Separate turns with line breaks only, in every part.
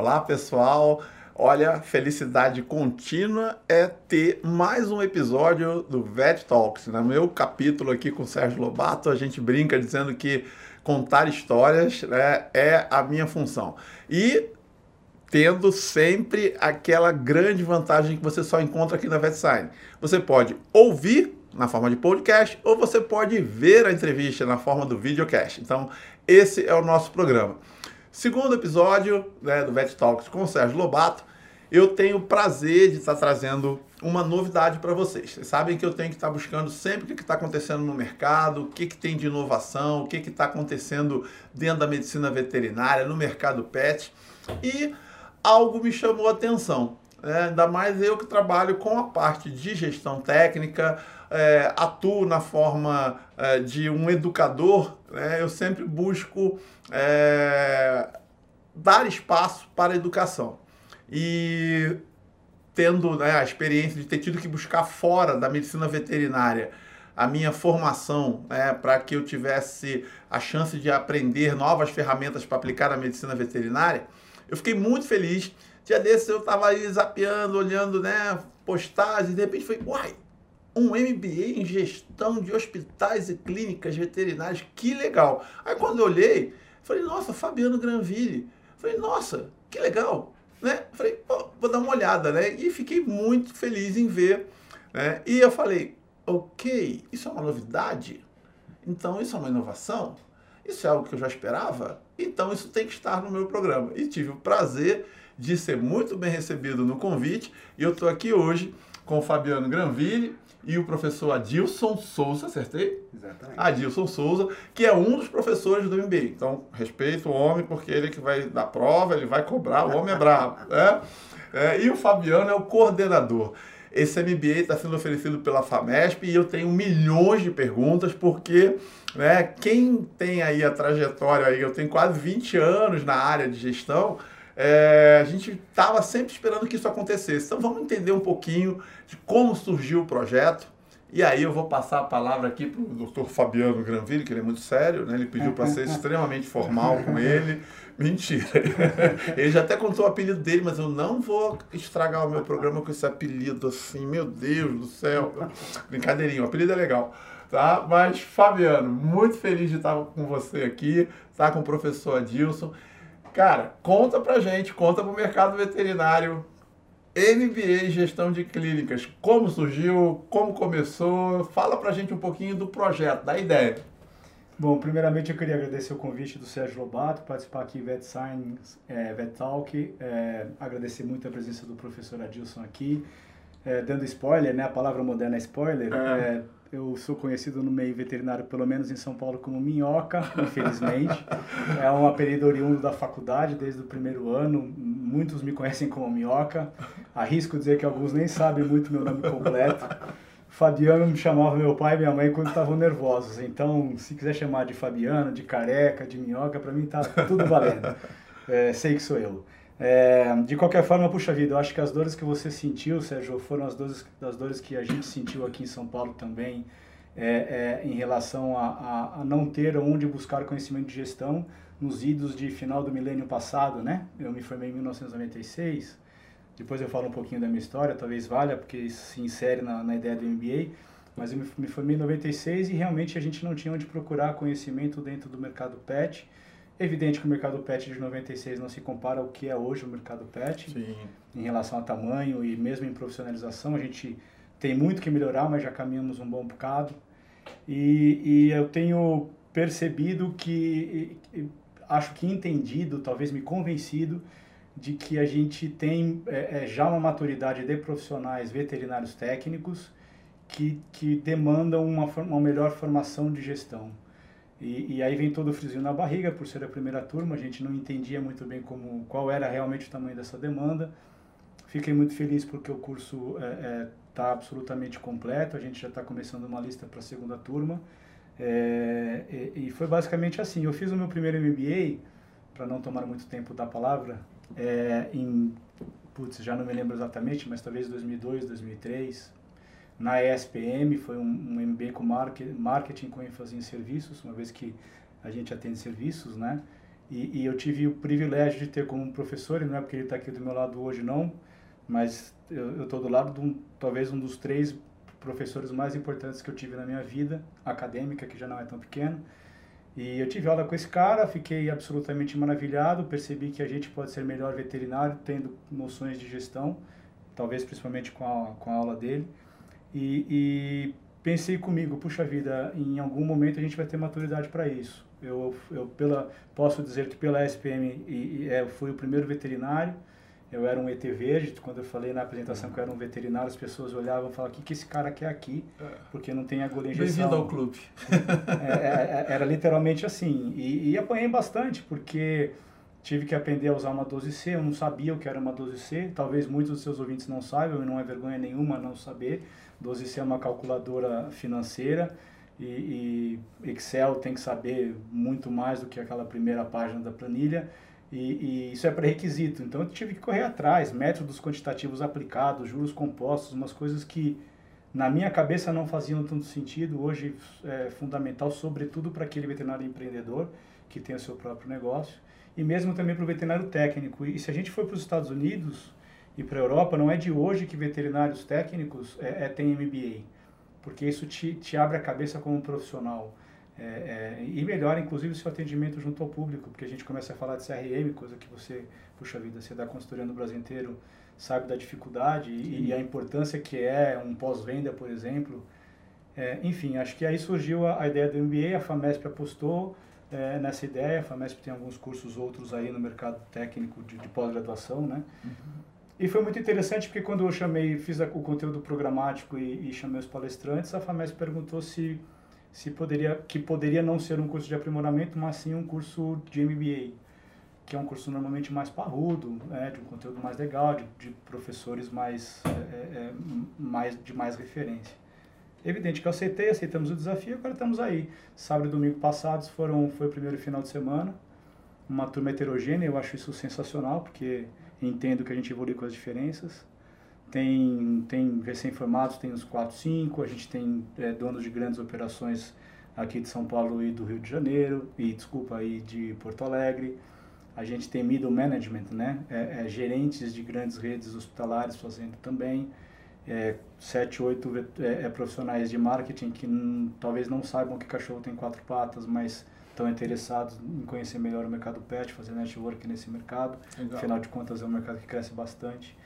Olá, pessoal. Olha, felicidade contínua é ter mais um episódio do Vet Talks. No meu capítulo aqui com o Sérgio Lobato, a gente brinca dizendo que contar histórias né, é a minha função. E tendo sempre aquela grande vantagem que você só encontra aqui na VetSign. Você pode ouvir na forma de podcast ou você pode ver a entrevista na forma do videocast. Então, esse é o nosso programa. Segundo episódio né, do Vet Talks com o Sérgio Lobato, eu tenho o prazer de estar trazendo uma novidade para vocês. Vocês sabem que eu tenho que estar buscando sempre o que está acontecendo no mercado, o que, que tem de inovação, o que está acontecendo dentro da medicina veterinária, no mercado pet. E algo me chamou a atenção. É, ainda mais eu que trabalho com a parte de gestão técnica, é, atuo na forma é, de um educador, né, eu sempre busco é, dar espaço para a educação. E tendo né, a experiência de ter tido que buscar fora da medicina veterinária a minha formação né, para que eu tivesse a chance de aprender novas ferramentas para aplicar na medicina veterinária, eu fiquei muito feliz. Dia desses eu estava aí zapeando, olhando né, postagens, de repente foi, uai, um MBA em gestão de hospitais e clínicas veterinárias, que legal. Aí quando eu olhei, falei, nossa, Fabiano Granville. Falei, nossa, que legal. Né? Falei, vou dar uma olhada, né? E fiquei muito feliz em ver. Né? E eu falei, ok, isso é uma novidade? Então isso é uma inovação? Isso é algo que eu já esperava? Então isso tem que estar no meu programa. E tive o prazer de ser muito bem recebido no convite. E eu estou aqui hoje com o Fabiano Granville, e o professor Adilson Souza, acertei?
Exatamente.
Adilson Souza, que é um dos professores do MBA. Então, respeito o homem, porque ele que vai dar prova, ele vai cobrar, o homem é bravo. Né? É, e o Fabiano é o coordenador. Esse MBA está sendo oferecido pela FAMESP e eu tenho milhões de perguntas, porque né, quem tem aí a trajetória, aí, eu tenho quase 20 anos na área de gestão, é, a gente estava sempre esperando que isso acontecesse. Então vamos entender um pouquinho de como surgiu o projeto. E aí eu vou passar a palavra aqui para o doutor Fabiano Granville, que ele é muito sério, né? Ele pediu para ser extremamente formal com ele. Mentira. Ele já até contou o apelido dele, mas eu não vou estragar o meu programa com esse apelido assim. Meu Deus do céu. Brincadeirinha, o apelido é legal. Tá? Mas, Fabiano, muito feliz de estar com você aqui, tá? com o professor Adilson. Cara, conta pra gente, conta pro mercado veterinário. MBA em Gestão de Clínicas, como surgiu, como começou? Fala pra gente um pouquinho do projeto, da ideia.
Bom, primeiramente eu queria agradecer o convite do Sérgio Lobato, participar aqui Vet Science, é, Vet Talk, é, agradecer muito a presença do professor Adilson aqui, é, dando spoiler, né, a palavra moderna é spoiler, é. Eu sou conhecido no meio veterinário, pelo menos em São Paulo, como Minhoca, infelizmente. é um apelido oriundo da faculdade desde o primeiro ano. Muitos me conhecem como Minhoca. Arrisco dizer que alguns nem sabem muito meu nome completo. Fabiano me chamava meu pai e minha mãe quando estavam nervosos. Então, se quiser chamar de Fabiano, de Careca, de Minhoca, para mim tá tudo valendo. É, sei que sou eu. É, de qualquer forma, puxa vida, eu acho que as dores que você sentiu, Sérgio, foram as dores, as dores que a gente sentiu aqui em São Paulo também, é, é, em relação a, a, a, não ter onde buscar conhecimento de gestão nos idos de final do milênio passado, né? Eu me formei em 1996, depois eu falo um pouquinho da minha história, talvez valha, porque se insere na, na ideia do MBA, mas eu me, me formei em 96 e realmente a gente não tinha onde procurar conhecimento dentro do mercado PET, Evidente que o mercado pet de 96 não se compara ao que é hoje o mercado pet,
Sim.
em relação a tamanho e mesmo em profissionalização. A gente tem muito que melhorar, mas já caminhamos um bom bocado. E, e eu tenho percebido que, acho que entendido, talvez me convencido, de que a gente tem é, é, já uma maturidade de profissionais veterinários técnicos que, que demandam uma, uma melhor formação de gestão. E, e, aí vem todo o friozinho na barriga, por ser a primeira turma, a gente não entendia muito bem como, qual era realmente o tamanho dessa demanda. Fiquei muito feliz porque o curso está é, é, tá absolutamente completo, a gente já está começando uma lista para a segunda turma. É, e, e, foi basicamente assim, eu fiz o meu primeiro MBA, para não tomar muito tempo da palavra, é, em, putz, já não me lembro exatamente, mas talvez 2002, 2003, na ESPM, foi um, um MBA com marketing, com ênfase em serviços, uma vez que a gente atende serviços, né? E, e, eu tive o privilégio de ter como professor, e não é porque ele está aqui do meu lado hoje, não, mas eu estou do lado de um, talvez um dos três professores mais importantes que eu tive na minha vida acadêmica, que já não é tão pequeno. E eu tive aula com esse cara, fiquei absolutamente maravilhado, percebi que a gente pode ser melhor veterinário tendo noções de gestão, talvez principalmente com a, com a aula dele. E, e pensei comigo, puxa vida, em algum momento a gente vai ter maturidade para isso. Eu, eu pela, posso dizer que pela SPM e, e, é, fui o primeiro veterinário, eu era um ET verde, quando eu falei na apresentação que eu era um veterinário, as pessoas olhavam e falavam, o que, que esse cara quer aqui? É. Porque não tem agulha injeção.
Bem-vindo ao clube.
É, é, era literalmente assim. E, e apanhei bastante, porque tive que aprender a usar uma 12C, eu não sabia o que era uma 12C, talvez muitos dos seus ouvintes não saibam, e não é vergonha nenhuma não saber. 12C é uma calculadora financeira, e, e, Excel tem que saber muito mais do que aquela primeira página da planilha e, e isso é pré-requisito. Então eu tive que correr atrás, métodos quantitativos aplicados, juros compostos, umas coisas que na minha cabeça não faziam tanto sentido, hoje é fundamental, sobretudo para aquele veterinário empreendedor que tem o seu próprio negócio e mesmo também para o veterinário técnico. E se a gente for para os Estados Unidos e para a Europa, não é de hoje que veterinários técnicos é, é, têm MBA porque isso te, te abre a cabeça como profissional. É, é, e melhora, inclusive, o seu atendimento junto ao público, porque a gente começa a falar de CRM, coisa que você, puxa vida, você dá consultoria no Brasil inteiro, sabe da dificuldade e, e a importância que é um pós-venda, por exemplo. É, enfim, acho que aí surgiu a, a, ideia do MBA, a FAMESP apostou é, nessa ideia, a FAMESP tem alguns cursos outros aí no mercado técnico de, de pós-graduação, né? Uhum. E foi muito interessante porque quando eu chamei, fiz o conteúdo programático e, e chamei os palestrantes, a FAMES perguntou se, se poderia, que poderia não ser um curso de aprimoramento, mas sim um curso de MBA, que é um curso normalmente mais parrudo, né, de um conteúdo mais legal, de, de professores mais, é, é, é mais, de mais referência. Evidente que eu aceitei, aceitamos o desafio, agora estamos aí. Sábado e domingo passados foram, foi o primeiro final de semana, uma turma heterogênea, eu acho isso sensacional, porque entendo que a gente evolui com as diferenças. Tem, tem recém-formados, tem uns 4, 5, a gente tem é, donos de grandes operações aqui de São Paulo e do Rio de Janeiro, e desculpa, aí de Porto Alegre. A gente tem middle management, né? É, é, gerentes de grandes redes hospitalares fazendo também. É, sete, oito é, é, profissionais de marketing que talvez não saibam que cachorro tem quatro patas, mas estão interessados em conhecer melhor o mercado pet, fazer network nesse mercado. Legal. Afinal de contas, é um mercado que cresce bastante.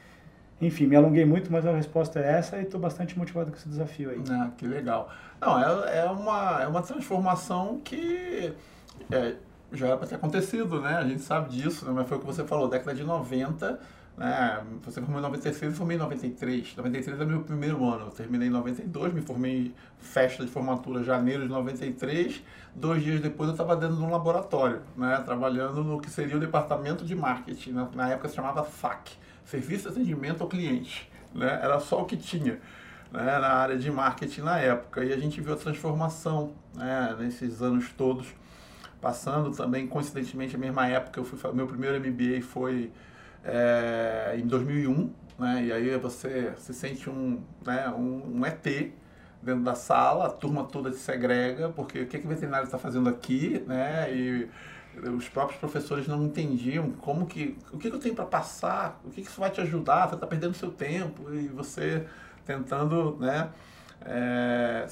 Enfim, me alonguei muito, mas a resposta é essa e estou bastante motivado com esse desafio aí.
Ah, que legal. Não, é, é, uma, é uma transformação que é, já era para ter acontecido, né? A gente sabe disso, né? mas foi o que você falou, década de 90 né? Você formou em 96 e formei em 93. 93 é meu primeiro ano. Eu terminei em 92, me formei em festa de formatura janeiro de 93. Dois dias depois eu estava dentro de um laboratório, né? trabalhando no que seria o departamento de marketing. Na, na época se chamava FAC Serviço de Atendimento ao Cliente. Né? Era só o que tinha. Né, na área de marketing na época. E a gente viu a transformação né, nesses anos todos, passando também, coincidentemente, a mesma época, eu fui, meu primeiro MBA foi é, em 2001, né? E aí você se sente um, né, um, um, ET dentro da sala, a turma toda se segrega, porque o que, que o veterinário está fazendo aqui, né? E os próprios professores não entendiam como que, o que, que eu tenho para passar, o que, que isso vai te ajudar, você está perdendo seu tempo e você tentando, né? É,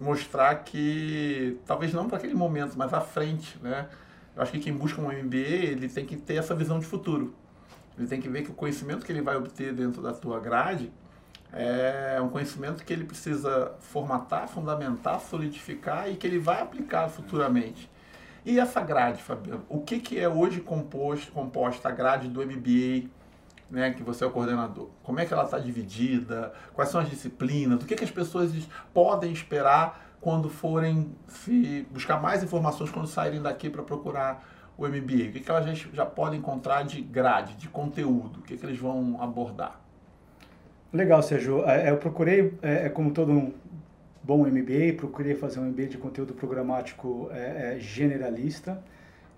mostrar que talvez não para aquele momento, mas à frente, né? Eu acho que quem busca um MBA, ele tem que ter essa visão de futuro. Ele tem que ver que o conhecimento que ele vai obter dentro da tua grade é um conhecimento que ele precisa formatar, fundamentar, solidificar e que ele vai aplicar futuramente. E essa grade, Fabiano? O que, que é hoje composto, composta a grade do MBA, né, que você é o coordenador? Como é que ela está dividida? Quais são as disciplinas? O que, que as pessoas podem esperar quando forem se buscar mais informações quando saírem daqui para procurar o MBA? O que, que elas já, podem encontrar de grade, de conteúdo? O que, que eles vão abordar?
Legal, Sérgio. É, é, eu procurei, é, é como todo um bom MBA, procurei fazer um MBA de conteúdo programático é, é, generalista.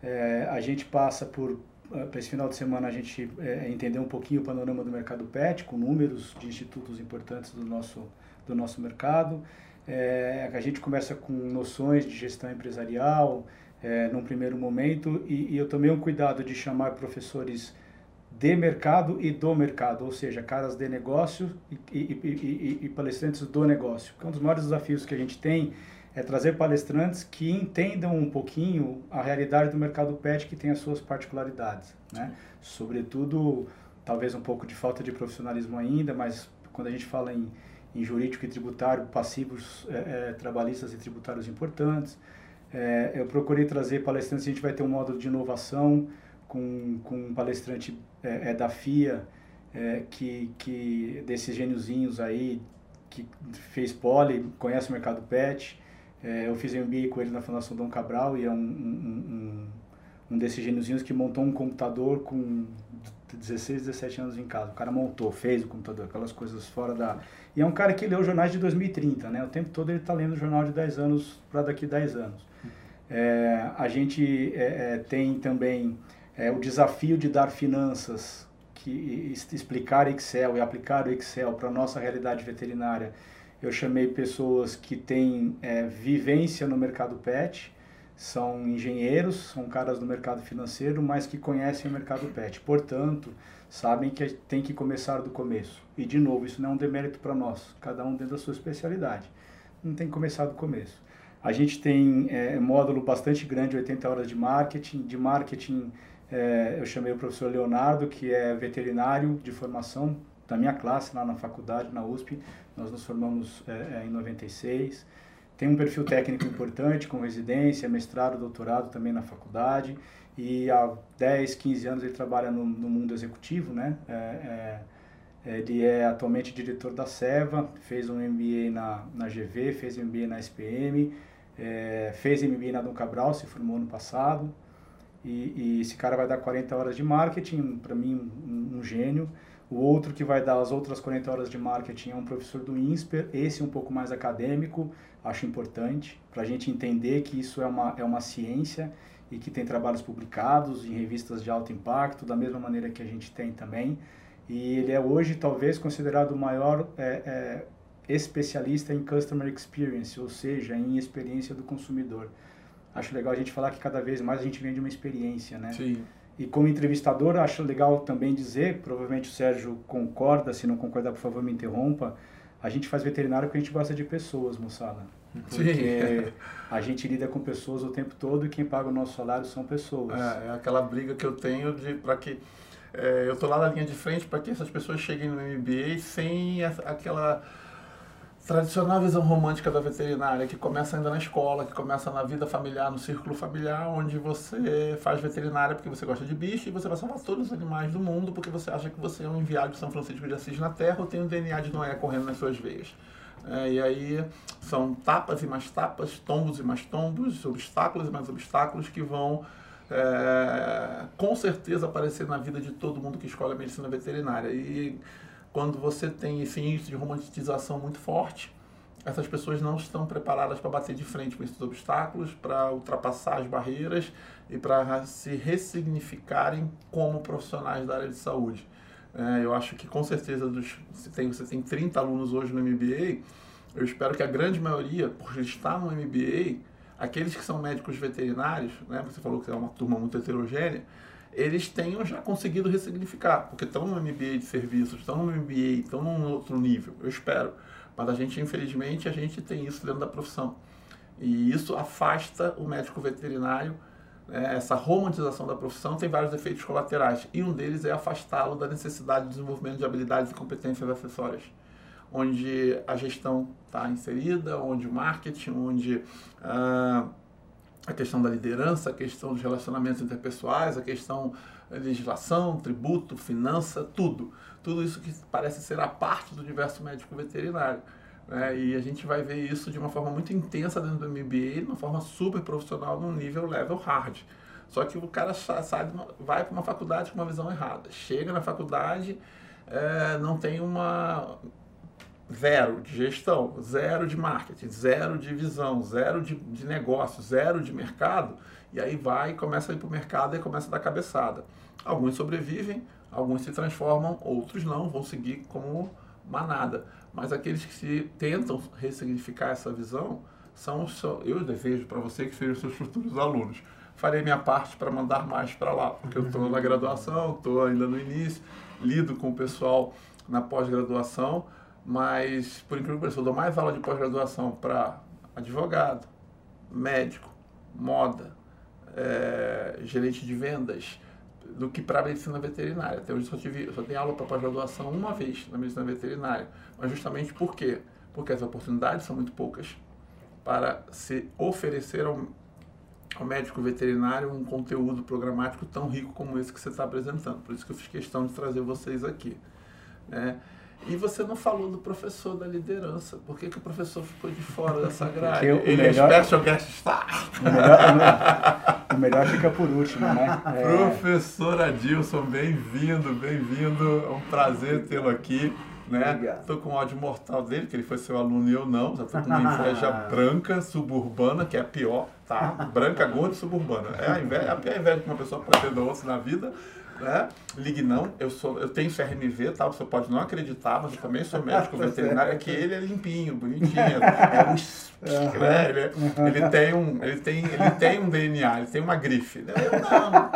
É, a gente passa por, para esse final de semana, a gente é, entender um pouquinho o panorama do mercado PET, com números de institutos importantes do nosso, do nosso mercado. É, a gente começa com noções de gestão empresarial, é, num primeiro momento, e, e, eu tomei um cuidado de chamar professores de mercado e do mercado, ou seja, caras de negócio e, e, e palestrantes do negócio. Um dos maiores desafios que a gente tem é trazer palestrantes que entendam um pouquinho a realidade do mercado pet que tem as suas particularidades, né? Sobretudo, talvez um pouco de falta de profissionalismo ainda, mas quando a gente fala em, em jurídico e tributário, passivos é, é, trabalhistas e tributários importantes, é, eu procurei trazer palestrantes, a gente vai ter um módulo de inovação com, com um palestrante é, é da FIA, é, que, que desses gêniozinhos aí, que fez pole, conhece o mercado pet, é, eu fiz um MBA com ele na Fundação Dom Cabral e é um, um, um, um desses gêniozinhos que montou um computador com 16, 17 anos em casa. O cara montou, fez o computador, aquelas coisas fora da... E é um cara que leu jornais de 2030, né? O tempo todo ele está lendo jornal de 10 anos para daqui 10 anos. É, a gente é, é, tem também é, o desafio de dar finanças, que explicar Excel e aplicar o Excel para a nossa realidade veterinária eu chamei pessoas que têm é, vivência no mercado pet, são engenheiros, são caras do mercado financeiro, mas que conhecem o mercado pet. Portanto, sabem que tem que começar do começo. E, de novo, isso não é um demérito para nós, cada um dentro da sua especialidade. Não tem que começar do começo. A gente tem é, módulo bastante grande, 80 horas de marketing. De marketing, é, eu chamei o professor Leonardo, que é veterinário de formação, da minha classe lá na faculdade, na USP. Nós nos formamos é, é em 96. Tem um perfil técnico importante, com residência, mestrado, doutorado também na faculdade. E há 10, 15 anos ele trabalha no, no mundo executivo, né? É, é, ele é atualmente diretor da Seva, fez um MBA na, na GV, fez MBA na SPM, é, fez MBA na Dom Cabral, se formou ano passado. E, e, esse cara vai dar 40 horas de marketing, para mim um, um gênio. O outro que vai dar as outras 40 horas de marketing é um professor do INSPER, esse um pouco mais acadêmico, acho importante, para a gente entender que isso é uma, é uma ciência e que tem trabalhos publicados em revistas de alto impacto, da mesma maneira que a gente tem também. E ele é hoje talvez considerado o maior é, é, especialista em Customer Experience, ou seja, em experiência do consumidor. Acho legal a gente falar que cada vez mais a gente vende uma experiência, né?
Sim.
E como entrevistador, acho legal também dizer, provavelmente o Sérgio concorda, se não concordar, por favor, me interrompa. A gente faz veterinário porque a gente gosta de pessoas, moçada. Porque Sim. a gente lida com pessoas o tempo todo e quem paga o nosso salário são pessoas.
É, é aquela briga que eu tenho de para que é, eu tô lá na linha de frente para que essas pessoas cheguem no MBA sem aquela tradicional visão romântica da veterinária, que começa ainda na escola, que começa na vida familiar, no círculo familiar, onde você faz veterinária porque você gosta de bicho e você vai salvar todos os animais do mundo porque você acha que você é um enviado de São Francisco de Assis na Terra ou tem o um DNA de Noé correndo nas suas veias. É, e aí são tapas e mais tapas, tombos e mais tombos, obstáculos e mais obstáculos que vão é, com certeza aparecer na vida de todo mundo que escolhe a medicina veterinária. E quando você tem esse índice de romantização muito forte, essas pessoas não estão preparadas para bater de frente com esses obstáculos, para ultrapassar as barreiras e para se ressignificarem como profissionais da área de saúde. É, eu acho que com certeza dos, você, tem, você tem 30 alunos hoje no MBA, eu espero que a grande maioria, por estar no MBA, aqueles que são médicos veterinários, né, você falou que é uma turma muito heterogênea, eles tenham já conseguido ressignificar, porque estão no MBA de serviços, estão no MBA, estão num outro nível, eu espero. Mas a gente, infelizmente, a gente tem isso dentro da profissão. E isso afasta o médico veterinário, né? essa romantização da profissão tem vários efeitos colaterais, e um deles é afastá-lo da necessidade de desenvolvimento de habilidades e competências acessórias onde a gestão está inserida, onde o marketing, onde uh, a questão da liderança, a questão dos relacionamentos interpessoais, a questão legislação, tributo, finança, tudo. Tudo isso que parece ser a parte do universo médico veterinário. Né? E a gente vai ver isso de uma forma muito intensa dentro do MBA, de uma forma super profissional, num nível level hard. Só que o cara sai, vai para uma faculdade com uma visão errada. Chega na faculdade, é, não tem uma zero de gestão, zero de marketing, zero de visão, zero de, de negócio, zero de mercado, e aí vai, começa a ir para o mercado e começa a dar cabeçada. Alguns sobrevivem, alguns se transformam, outros não, vão seguir como manada. Mas aqueles que se tentam ressignificar essa visão são, são eu desejo para você que sejam seus futuros alunos. Farei minha parte para mandar mais para lá, porque eu estou na graduação, estou ainda no início, lido com o pessoal na pós-graduação, mas, por incrível que pareça, eu dou mais aula de pós-graduação para advogado, médico, moda, é, gerente de vendas, do que para medicina veterinária. Até hoje só, tive, só tenho aula para pós-graduação uma vez na medicina veterinária. Mas justamente por quê? Porque as oportunidades são muito poucas para se oferecer ao, ao médico veterinário um conteúdo programático tão rico como esse que você está apresentando. Por isso que eu fiz questão de trazer vocês aqui. Né? E você não falou do professor da liderança. Por que, que o professor ficou de fora dessa grade? Eu, Ele é melhor, é special guest star.
O melhor, o melhor fica por último, né?
É. Professor Adilson, bem-vindo, bem-vindo. É um prazer tê-lo aqui. Né? Estou com o ódio mortal dele, que ele foi seu aluno e eu não. Já estou com uma inveja branca, suburbana, que é a pior, tá? Branca, gorda e suburbana. É a, inveja, é a pior inveja que uma pessoa pode ter do outro na vida né? Ligue não, eu, sou, eu tenho CRMV, tá? Você pode não acreditar, mas eu também sou médico tá veterinário, é que ele é limpinho, bonitinho. É um, né? ele, ele, tem um, ele, tem, ele tem um DNA, ele tem uma grife. Né? Eu não,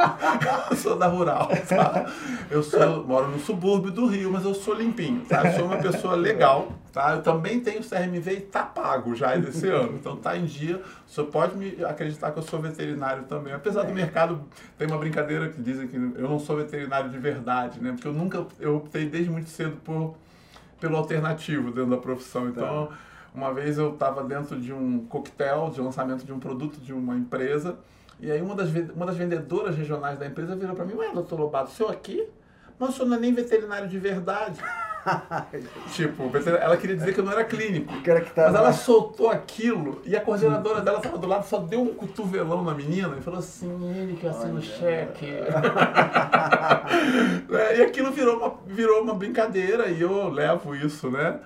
eu sou da rural, tá? Eu sou, moro no subúrbio do Rio, mas eu sou limpinho, tá? Eu sou uma pessoa legal, tá? Eu também tenho CRMV e tá pago já desse ano, então tá em dia. O senhor pode me acreditar que eu sou veterinário também. Apesar do mercado, tem uma brincadeira que dizem que eu não sou veterinário de verdade, né? Porque eu nunca, eu optei desde muito cedo por, pelo alternativo dentro da profissão. Então, tá. uma vez eu estava dentro de um coquetel de lançamento de um produto de uma empresa, e aí uma das, uma das vendedoras regionais da empresa virou para mim, ué, doutor Lobato, o senhor aqui? Mas o senhor não é nem veterinário de verdade. tipo, ela queria dizer que eu não era clínico. Mas ela soltou aquilo e a coordenadora dela estava do lado, só deu um cotovelão na menina e falou assim, ele que assina o cheque. é, e aquilo virou uma, virou uma brincadeira e eu levo isso, né?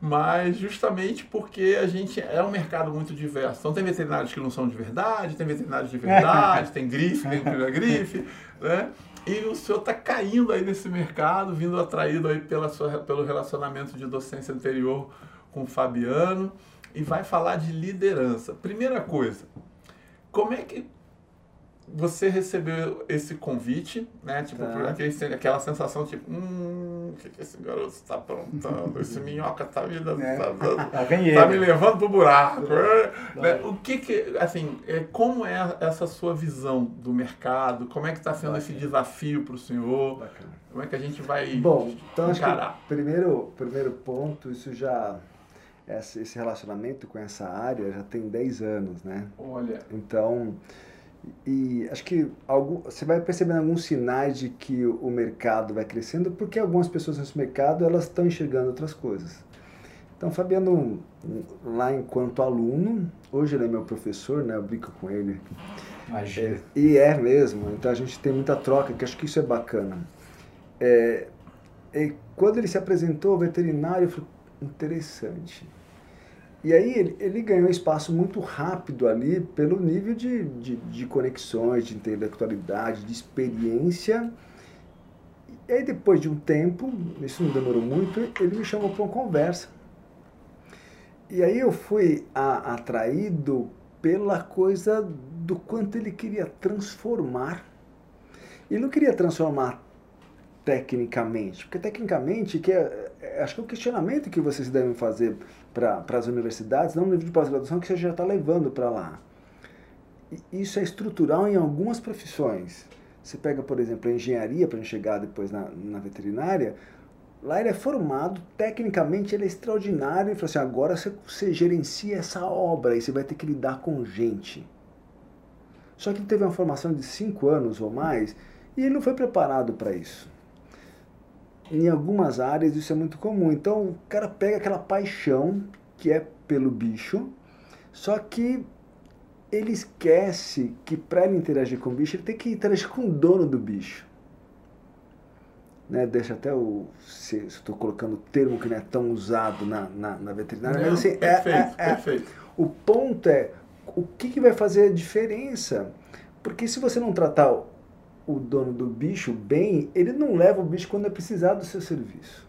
Mas justamente porque a gente é um mercado muito diverso. Então tem veterinários que não são de verdade, tem veterinários de verdade, tem grife, tem grife, né? E o senhor está caindo aí nesse mercado, vindo atraído aí pela sua, pelo relacionamento de docência anterior com o Fabiano e vai falar de liderança. Primeira coisa, como é que você recebeu esse convite, né? Tipo, tá. aquele, aquela sensação tipo, hum, o que, que esse garoto está aprontando? Esse minhoca está me, dando, é. tá, tá, tá me levando pro buraco. né? O que que, assim, é, como é essa sua visão do mercado? Como é que está sendo Bacana. esse desafio para o senhor? Bacana. Como é que a gente vai
Bom, então encarar? acho que primeiro, primeiro ponto, isso já esse relacionamento com essa área já tem 10 anos, né?
Olha.
Então, e acho que algum, você vai percebendo alguns sinais de que o mercado vai crescendo, porque algumas pessoas nesse mercado elas estão enxergando outras coisas. Então, Fabiano, lá enquanto aluno, hoje ele é meu professor, né? Eu brinco com ele.
Imagina.
É, e é mesmo. Então a gente tem muita troca, que acho que isso é bacana. É, e quando ele se apresentou veterinário, eu falei, interessante. E aí ele, ele ganhou espaço muito rápido ali pelo nível de, de, de conexões, de intelectualidade, de experiência. E aí depois de um tempo, isso não demorou muito, ele me chamou para uma conversa. E aí eu fui a, atraído pela coisa do quanto ele queria transformar. Ele não queria transformar tecnicamente, porque tecnicamente que é, é acho que é o questionamento que vocês devem fazer para as universidades, não no nível de pós-graduação que você já está levando para lá. E isso é estrutural em algumas profissões. Você pega, por exemplo, a engenharia, para chegar depois na, na veterinária, lá ele é formado, tecnicamente ele é extraordinário, e fala assim, agora você, você gerencia essa obra e você vai ter que lidar com gente. Só que ele teve uma formação de cinco anos ou mais e ele não foi preparado para isso em algumas áreas isso é muito comum. Então o cara pega aquela paixão que é pelo bicho, só que ele esquece que para ele interagir com o bicho, ele tem que interagir com o dono do bicho. Né, deixa até o. Se estou colocando o termo que não é tão usado na, na, na veterinária, não, mas assim,
perfeito, é, é, é, perfeito.
O ponto é o que, que vai fazer a diferença? Porque se você não tratar o dono do bicho bem, ele não leva o bicho quando é precisar do seu serviço.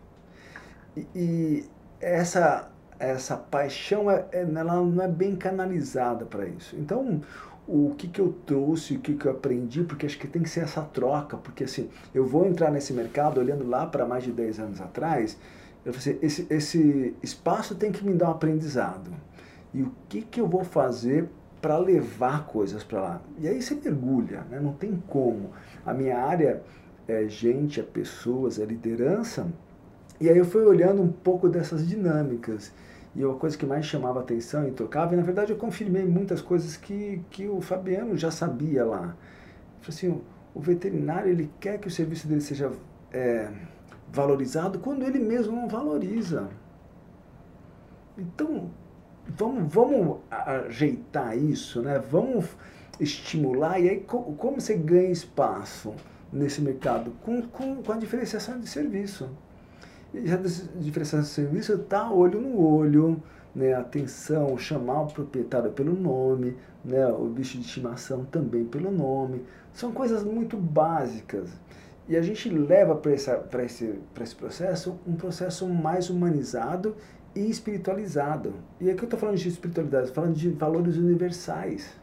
E, e essa, essa paixão é, é, ela não é bem canalizada para isso. Então, o que, que eu trouxe, o que, que eu aprendi, porque acho que tem que ser essa troca, porque assim, eu vou entrar nesse mercado olhando lá para mais de 10 anos atrás, eu falei assim, esse, esse espaço tem que me dar um aprendizado. E o que, que eu vou fazer para levar coisas para lá? E aí você mergulha, né? não tem como. A minha área é gente, é pessoas, é liderança, e aí eu fui olhando um pouco dessas dinâmicas. E uma coisa que mais chamava atenção e tocava, e na verdade eu confirmei muitas coisas que, que o Fabiano já sabia lá. Falei assim, o veterinário ele quer que o serviço dele seja é, valorizado quando ele mesmo não valoriza. Então, vamos, vamos ajeitar isso, né? vamos estimular, e aí como você ganha espaço nesse mercado? Com, com, com a diferenciação de serviço. E a diferenciação de serviço está olho no olho, né, atenção, chamar o proprietário pelo nome, né, o bicho de estimação também pelo nome. São coisas muito básicas. E a gente leva para esse, esse processo um processo mais humanizado e espiritualizado. E aqui eu estou falando de espiritualidade, falando de valores universais.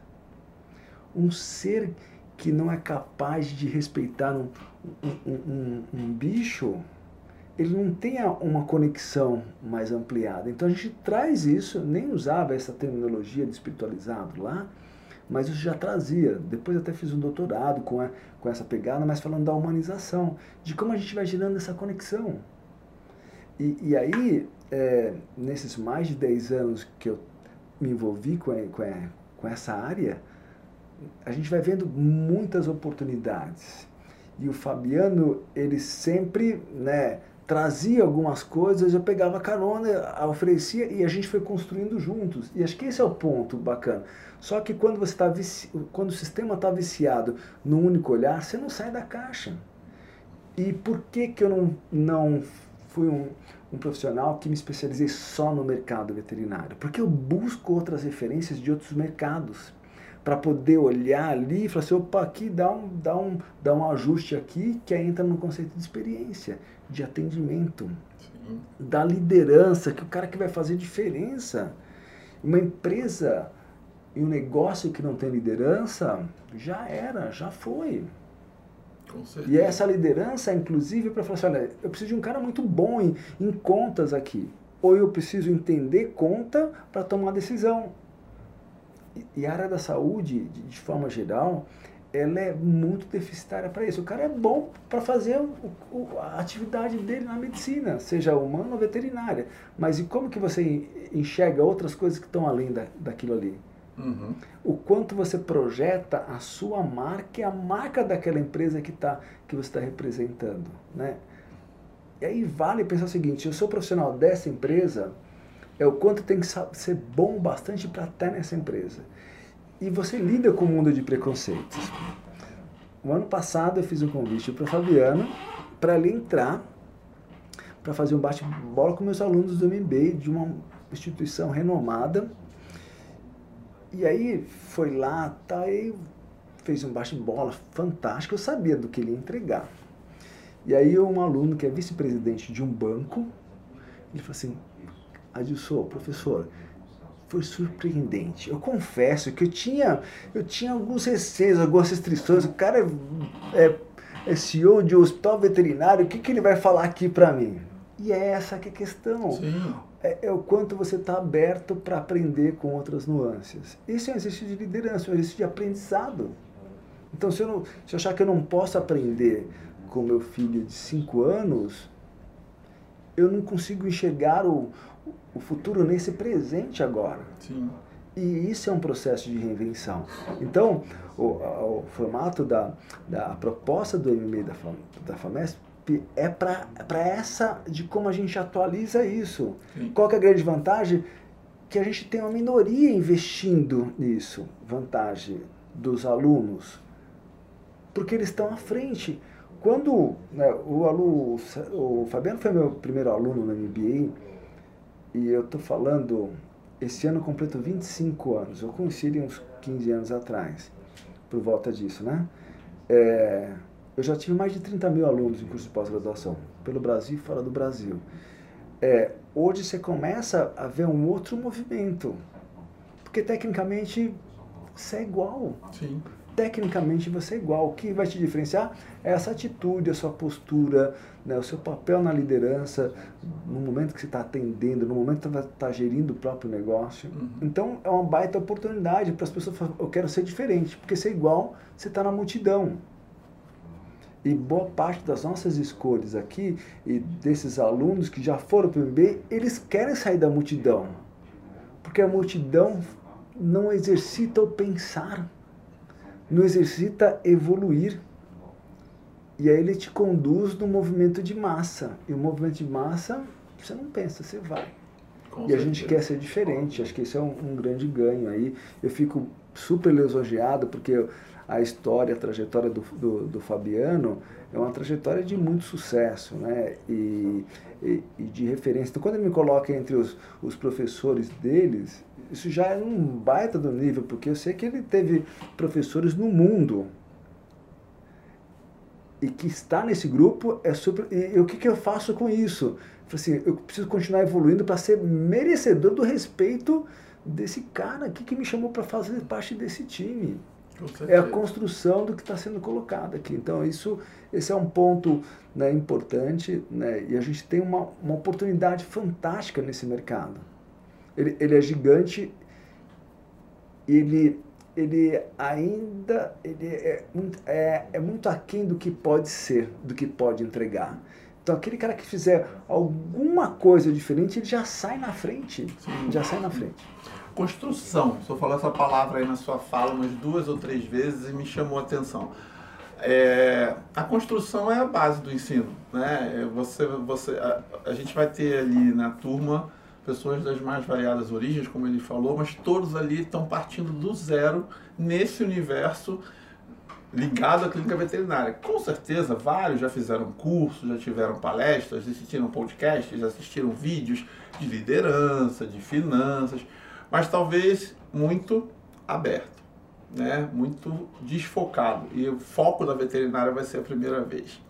Um ser que não é capaz de respeitar um, um, um, um bicho ele não tenha uma conexão mais ampliada. Então a gente traz isso, nem usava essa terminologia de espiritualizado lá, mas isso já trazia. Depois até fiz um doutorado com, a, com essa pegada, mas falando da humanização, de como a gente vai gerando essa conexão. E, e aí, é, nesses mais de 10 anos que eu me envolvi com, a, com, a, com essa área, a gente vai vendo muitas oportunidades. E o Fabiano, ele sempre, né, trazia algumas coisas, eu pegava carona, oferecia e a gente foi construindo juntos. E acho que esse é o ponto bacana. Só que quando você está vici... quando o sistema está viciado num único olhar, você não sai da caixa. E por que que eu não, não fui um, um profissional que me especializei só no mercado veterinário? Porque eu busco outras referências de outros mercados para poder olhar ali e falar assim, opa, aqui dá um, dá um, dá um ajuste aqui que aí entra no conceito de experiência de atendimento, Sim. da liderança, que o cara que vai fazer diferença. Uma empresa e um negócio que não tem liderança, já era, já foi. E essa liderança, inclusive, para falar assim, olha, eu preciso de um cara muito bom em, em contas aqui. Ou eu preciso entender conta para tomar decisão. E, e a área da saúde, de, de forma geral, ela é muito deficitária para isso. O cara é bom para fazer o, o, a atividade dele na medicina, seja humana ou veterinária. Mas e como que você enxerga outras coisas que estão além da, daquilo ali? Uhum. O quanto você projeta a sua marca e a marca daquela empresa que, tá, que você está representando. Né? E aí vale pensar o seguinte, eu sou profissional dessa empresa, é o quanto tem que ser bom bastante para estar nessa empresa e você lida com o mundo de preconceitos. O ano passado eu fiz um convite para Fabiana para ele entrar para fazer um bate-bola com meus alunos do MBA de uma instituição renomada. E aí foi lá, tá, aí fez um bate-bola fantástico, eu sabia do que ele ia entregar. E aí um aluno que é vice-presidente de um banco, ele falou assim, Adilson, professor, foi surpreendente. Eu confesso que eu tinha, eu tinha alguns receios, algumas restrições. O cara é, é CEO de um hospital veterinário, o que, que ele vai falar aqui para mim? E é essa que é a questão. É, é, o quanto você está aberto para aprender com outras nuances. Isso é um exercício de liderança, um exercício de aprendizado. Então, se eu, não, se eu achar que eu não posso aprender com meu filho de 5 anos, eu não consigo enxergar o, o futuro nesse presente agora. Sim. E isso é um processo de reinvenção. Então, o, o formato da, da proposta do MMA da, da É para essa de como a gente atualiza isso. Sim. Qual é a grande vantagem? Que a gente tem uma minoria investindo nisso. Vantagem dos alunos. Porque eles estão à frente. Quando né, o aluno, o Fabiano foi meu primeiro aluno no MBA, e eu estou falando, esse ano eu completo 25 anos. Eu conheci ele uns 15 anos atrás, por volta disso, né? É, eu já tive mais de 30 mil alunos em curso de pós-graduação, pelo Brasil e fora do Brasil. É, hoje você começa a ver um outro movimento. Porque tecnicamente você é igual.
Sim.
Tecnicamente você é igual. O que vai te diferenciar é essa atitude, a sua postura, né, o seu papel na liderança, no momento que você está atendendo, no momento que você está gerindo o próprio negócio.
Uhum.
Então é uma baita oportunidade para as pessoas falarem, eu quero ser diferente, porque ser igual, você está na multidão. E boa parte das nossas escolhas aqui, e desses alunos que já foram para o MBA, eles querem sair da multidão. Porque a multidão não exercita o pensar, não exercita evoluir. E aí ele te conduz no movimento de massa. E o movimento de massa, você não pensa, você vai.
Com
e a
certeza.
gente quer ser diferente. Acho que esse é um, um grande ganho aí. Eu fico super lisonjeado porque a história, a trajetória do, do, do Fabiano é uma trajetória de muito sucesso, né? E, e, e de referência. Então, quando ele me coloca entre os, os professores deles, isso já é um baita do nível, porque eu sei que ele teve professores no mundo e que está nesse grupo é super. E, o que, que eu faço com isso? Eu assim, eu preciso continuar evoluindo para ser merecedor do respeito desse cara aqui que me chamou para fazer parte desse time. É a construção do que está sendo colocado aqui. Então, isso, esse é um ponto né, importante né, e a gente tem uma, uma oportunidade fantástica nesse mercado. Ele, ele é gigante, ele, ele ainda ele é, muito- é, é muito aquém do que pode ser, do que pode entregar. Então, aquele cara que fizer alguma coisa diferente, ele já sai na frente.
Sim.
Já sai na frente.
Construção. O senhor falou essa palavra aí na sua fala umas duas ou três vezes e me chamou a atenção. É, a construção é a base do ensino, né? É, Você, você, a, a gente vai ter ali na turma pessoas das mais variadas origens, como ele falou, mas todos ali estão partindo do zero nesse universo ligado à clínica veterinária. Com certeza, vários já fizeram cursos, já tiveram palestras, assistiram podcasts, assistiram vídeos de liderança, de finanças, mas talvez muito aberto, né? muito desfocado. E o foco da veterinária vai ser a primeira vez.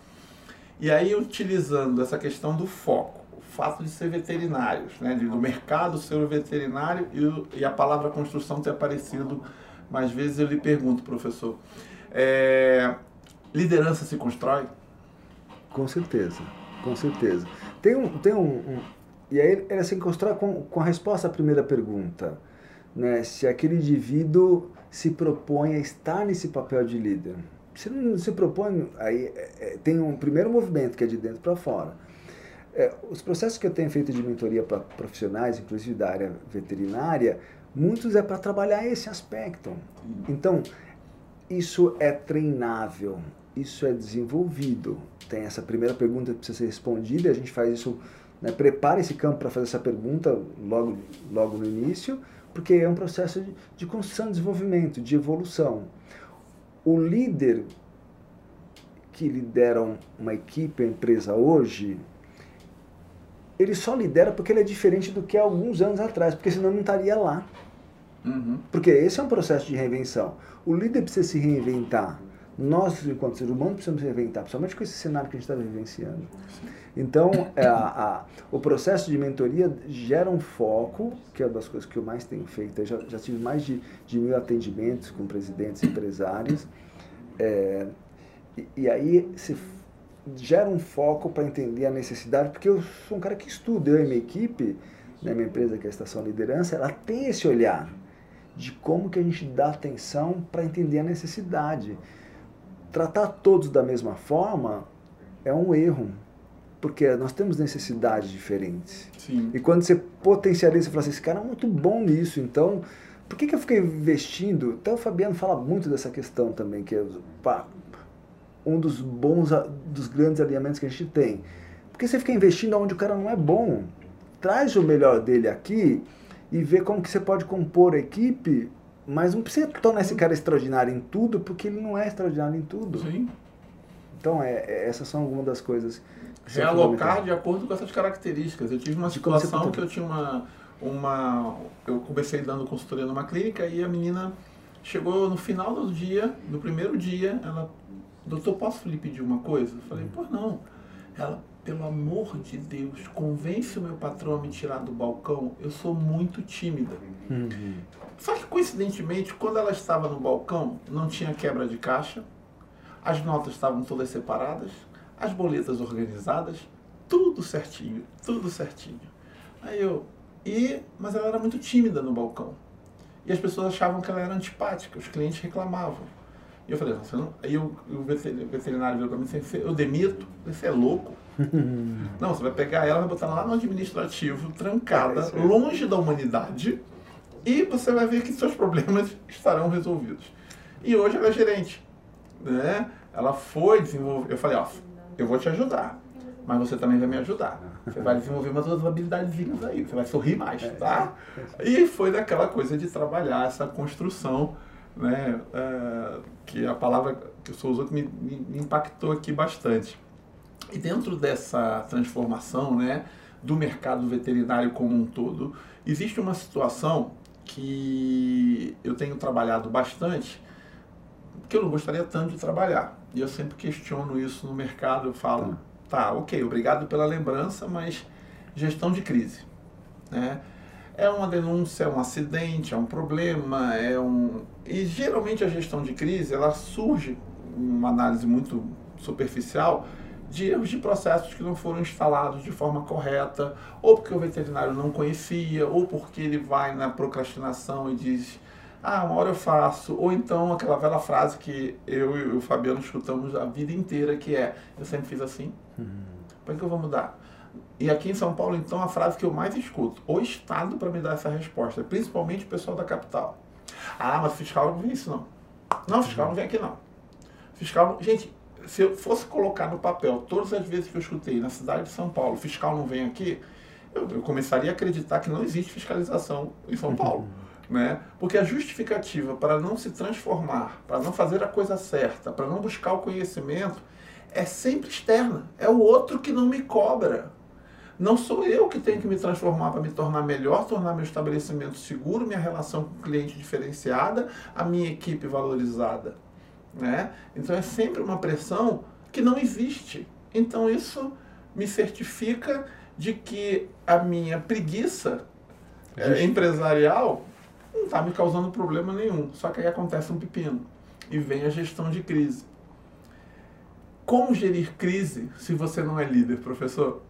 E aí, utilizando essa questão do foco, o fato de ser veterinários, né? do mercado ser o veterinário e a palavra construção ter aparecido mais vezes, eu lhe pergunto, professor, é, liderança se constrói?
Com certeza, com certeza. Tem um, tem um, um- e aí ele se constrói com, com a resposta à primeira pergunta, né? Se aquele indivíduo se propõe a estar nesse papel de líder. Se não se propõe, aí é, é, tem um primeiro movimento que é de dentro para fora. É, os processos que eu tenho feito de mentoria para profissionais, inclusive da área veterinária, muitos é para trabalhar esse aspecto. Então, isso é treinável, isso é desenvolvido. Tem essa primeira pergunta que precisa ser respondida, a gente faz isso, né, prepara esse campo para fazer essa pergunta logo, logo no início, porque é um processo de, de construção, de desenvolvimento, de evolução. O líder que lidera um- uma equipe, uma empresa hoje, ele só lidera porque ele é diferente do que há alguns anos atrás, porque senão não estaria lá.
Uhum.
Porque esse é um processo de reinvenção. O líder precisa se reinventar. Nós, enquanto seres humanos, precisamos reinventar, principalmente com esse cenário que a gente está vivenciando. Então, é, a, a- o processo de mentoria gera um foco, que é uma das coisas que eu mais tenho feito. Eu já, já tive mais de, de mil atendimentos com presidentes e empresários. É, e, e aí se gera um foco para entender a necessidade, porque eu sou um cara que estuda, eu e minha equipe, né, minha empresa que é a Estação Liderança, ela tem esse olhar de como que a gente dá atenção para entender a necessidade. Tratar todos da mesma forma é um erro, porque nós temos necessidades diferentes.
Sim.
E quando você potencializa, você fala assim, esse cara é muito bom nisso, então por que, que eu fiquei investindo? Até o Fabiano fala muito dessa questão também, que é pá, um dos bons, dos grandes alinhamentos que a gente tem. Porque você fica investindo onde o cara não é bom. Traz o melhor dele aqui e vê como que você pode compor a equipe, mas não precisa tornar esse cara extraordinário em tudo, porque ele não é extraordinário em tudo.
Sim.
Então, é, é- essas são algumas das coisas. que são
Realocar de acordo com essas características. Eu tive uma situação que eu tinha uma, uma. Eu comecei dando consultoria numa clínica e a menina chegou no final do dia, no primeiro dia, ela. Doutor, posso lhe pedir uma coisa? Eu falei, pô, não. Ela, pelo amor de Deus, convence o meu patrão a me tirar do balcão, eu sou muito tímida.
Uhum.
Só que, coincidentemente, quando ela estava no balcão, não tinha quebra de caixa, as notas estavam todas separadas, as boletas organizadas, tudo certinho, tudo certinho. Aí eu. E, mas ela era muito tímida no balcão. E as pessoas achavam que ela era antipática, os clientes reclamavam. E eu falei, você não... aí o, o veterinário virou para mim e disse, eu demito? Você é louco? não, você vai pegar ela, vai botar lá no administrativo, trancada, é longe da humanidade, e você vai ver que seus problemas estarão resolvidos. E hoje ela é gerente. Né? Ela foi desenvolver. Eu falei, ó, eu vou te ajudar, mas você também vai me ajudar. Você vai desenvolver umas outras habilidades aí, você vai sorrir mais, tá? E foi daquela coisa de trabalhar essa construção, né? Uh, que a palavra que o senhor usou que me, me impactou aqui bastante. E dentro dessa transformação, né, do mercado veterinário como um todo, existe uma situação que eu tenho trabalhado bastante, que eu não gostaria tanto de trabalhar. E eu sempre questiono isso no mercado, eu falo, tá, ok, obrigado pela lembrança, mas gestão de crise. Né? É uma denúncia, é um acidente, é um problema, é um. E geralmente a gestão de crise ela surge, uma análise muito superficial, de erros de processos que não foram instalados de forma correta, ou porque o veterinário não conhecia, ou porque ele vai na procrastinação e diz, ah, uma hora eu faço, ou então aquela velha frase que eu e o Fabiano escutamos a vida inteira, que é, eu sempre fiz assim, uhum. para que eu vou mudar? E aqui em São Paulo, então, a frase que eu mais escuto, o Estado para me dar essa resposta, principalmente o pessoal da capital. Ah, mas fiscal não vem isso não. Não, fiscal não vem aqui não. Fiscal, gente, se eu fosse colocar no papel todas as vezes que eu escutei na cidade de São Paulo, fiscal não vem aqui, eu, eu começaria a acreditar que não existe fiscalização em São Paulo. Né? Porque a justificativa para não se transformar, para não fazer a coisa certa, para não buscar o conhecimento, é sempre externa. É o outro que não me cobra. Não sou eu que tenho que me transformar para me tornar melhor, tornar meu estabelecimento seguro, minha relação com o cliente diferenciada, a minha equipe valorizada. Né? Então é sempre uma pressão que não existe. Então isso me certifica de que a minha preguiça é, empresarial não está me causando problema nenhum. Só que aí acontece um pepino e vem a gestão de crise. Como gerir crise se você não é líder, professor?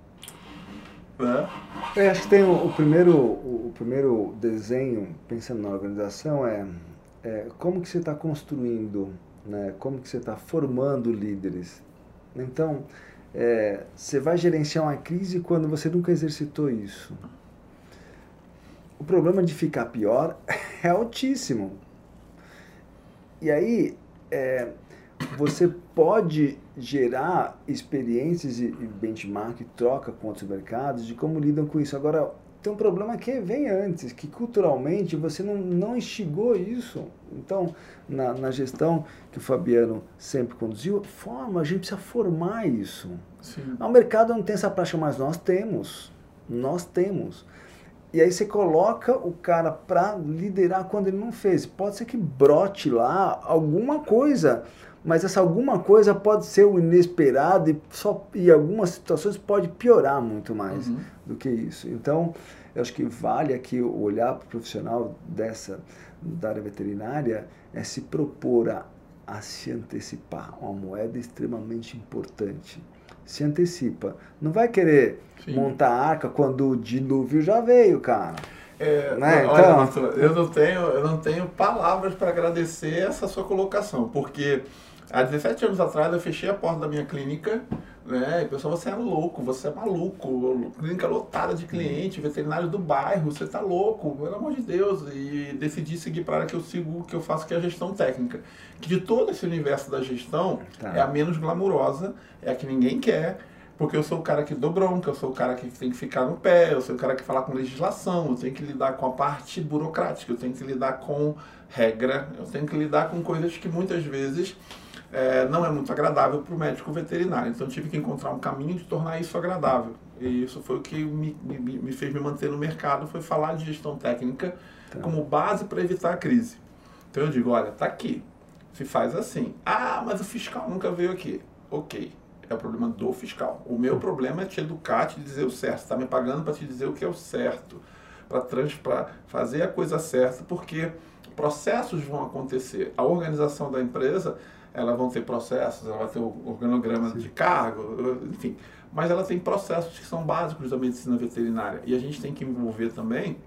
Né? Eu acho que tem o, o, primeiro, o, o, primeiro desenho, pensando na organização, é, é como que você está construindo né? como que você está formando líderes. Então, é, você vai gerenciar uma crise quando você nunca exercitou isso. O problema de ficar pior é altíssimo. E aí, é, você pode gerar experiências e benchmark, troca com outros mercados de como lidam com isso. Agora, tem um problema que vem antes, que culturalmente você não, não instigou isso. Então, na, na gestão que o Fabiano sempre conduziu, forma, a gente precisa formar isso. Sim. O mercado não tem essa prática, mas nós temos. Nós temos. E aí você coloca o cara para liderar quando ele não fez. Pode ser que brote lá alguma coisa, mas essa alguma coisa pode ser o inesperado e só em algumas situações pode piorar muito mais uhum. Do que isso. Então, eu acho que vale aqui olhar para o profissional dessa da área veterinária é se propor a, a se antecipar, uma moeda extremamente importante. Se antecipa. Não vai querer Sim. montar a arca quando o dilúvio já veio, cara.
É, né? Olha, então... eu não tenho, eu não tenho palavras para agradecer essa sua colocação, porque Há 17 anos atrás eu fechei a porta da minha clínica, né? E pessoal, você é louco, você é maluco, clínica lotada de cliente, veterinário do bairro, você tá louco, pelo amor de Deus. E decidi seguir para a área que eu sigo, que eu faço, que é a gestão técnica. Que de todo esse universo da gestão tá. é a menos glamurosa, é a que ninguém quer, porque eu sou o cara que dou bronca, eu sou o cara que tem que ficar no pé, eu sou o cara que fala com legislação, eu tenho que lidar com a parte burocrática, eu tenho que lidar com regra, eu tenho que lidar com coisas que muitas vezes é, não é muito agradável para o médico veterinário. Então, tive que encontrar um caminho de tornar isso agradável. E isso foi o que me, me, me fez me manter no mercado, foi falar de gestão técnica tá. como base para evitar a crise. Então, eu digo, olha, tá aqui, se faz assim. Ah, mas o fiscal nunca veio aqui. Ok, é o problema do fiscal. O meu problema é te educar, te dizer o certo. Está me pagando para te dizer o que é o certo, para fazer a coisa certa, porque processos vão acontecer. A organização da empresa, ela vão ter processos, ela vai ter o organograma Sim. de cargo, enfim. Mas ela tem processos que são básicos da medicina veterinária. E a gente tem que envolver também,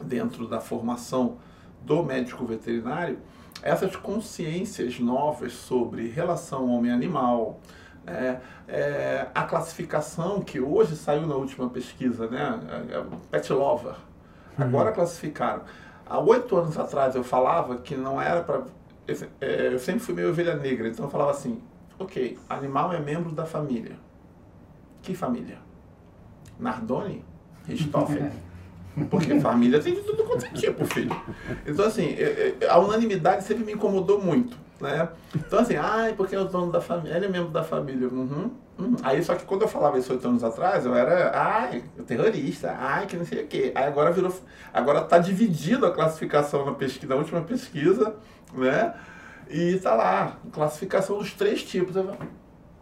dentro da formação do médico veterinário, essas consciências novas sobre relação homem-animal, é, é, a classificação que hoje saiu na última pesquisa, né? É, é, Pet Lover. Uhum. Agora classificaram. Há oito anos atrás eu falava que não era para. É, eu sempre fui meio ovelha negra, então eu falava assim: ok, animal é membro da família. Que família? Nardoni? Richthofen? Porque família tem de tudo quanto é tipo, filho. Então, assim, a unanimidade sempre me incomodou muito, né? Então, assim, ai, porque é o dono da família, ele é membro da família. Uhum, uhum. Aí, só que quando eu falava isso oito anos atrás, eu era, ai, terrorista, ai, que não sei o quê. Aí agora virou, agora tá dividido a classificação na pesquisa, na última pesquisa, né? E tá lá, classificação dos três tipos. Eu,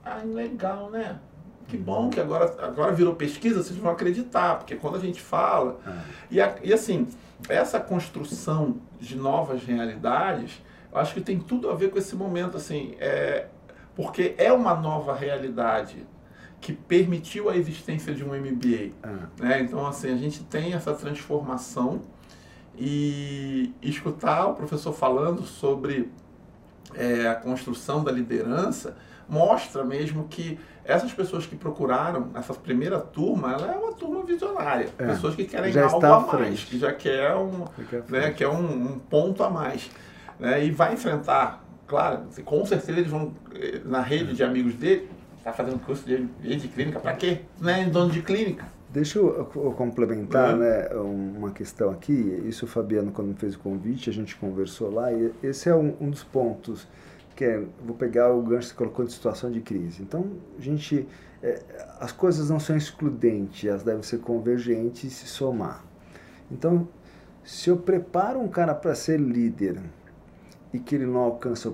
ai, legal, né? Que bom que agora, agora virou pesquisa, vocês vão acreditar, porque quando a gente fala. Ah. E, a, e assim, essa construção de novas realidades, eu acho que tem tudo a ver com esse momento, assim, é, porque é uma nova realidade que permitiu a existência de um MBA. Ah. Né? Então, assim, a gente tem essa transformação e escutar o professor falando sobre é, a construção da liderança mostra mesmo que essas pessoas que procuraram essa primeira turma, ela é uma turma visionária. É, pessoas que querem algo a mais, que já quer um, né, quer um, um, ponto a mais. Né, e vai enfrentar, claro, com certeza eles vão, eh, na rede de amigos dele, está fazendo curso de, de clínica, para quê? Não é dono de clínica.
Deixa eu complementar uhum. né, uma questão aqui. Isso o Fabiano, quando me fez o convite, a gente conversou lá, e esse é um, um dos pontos que é, vou pegar o gancho que você colocou de situação de crise. Então, a gente, é, as coisas não são excludentes, elas devem ser convergentes e se somar. Então, se eu preparo um cara para ser líder e que ele não alcança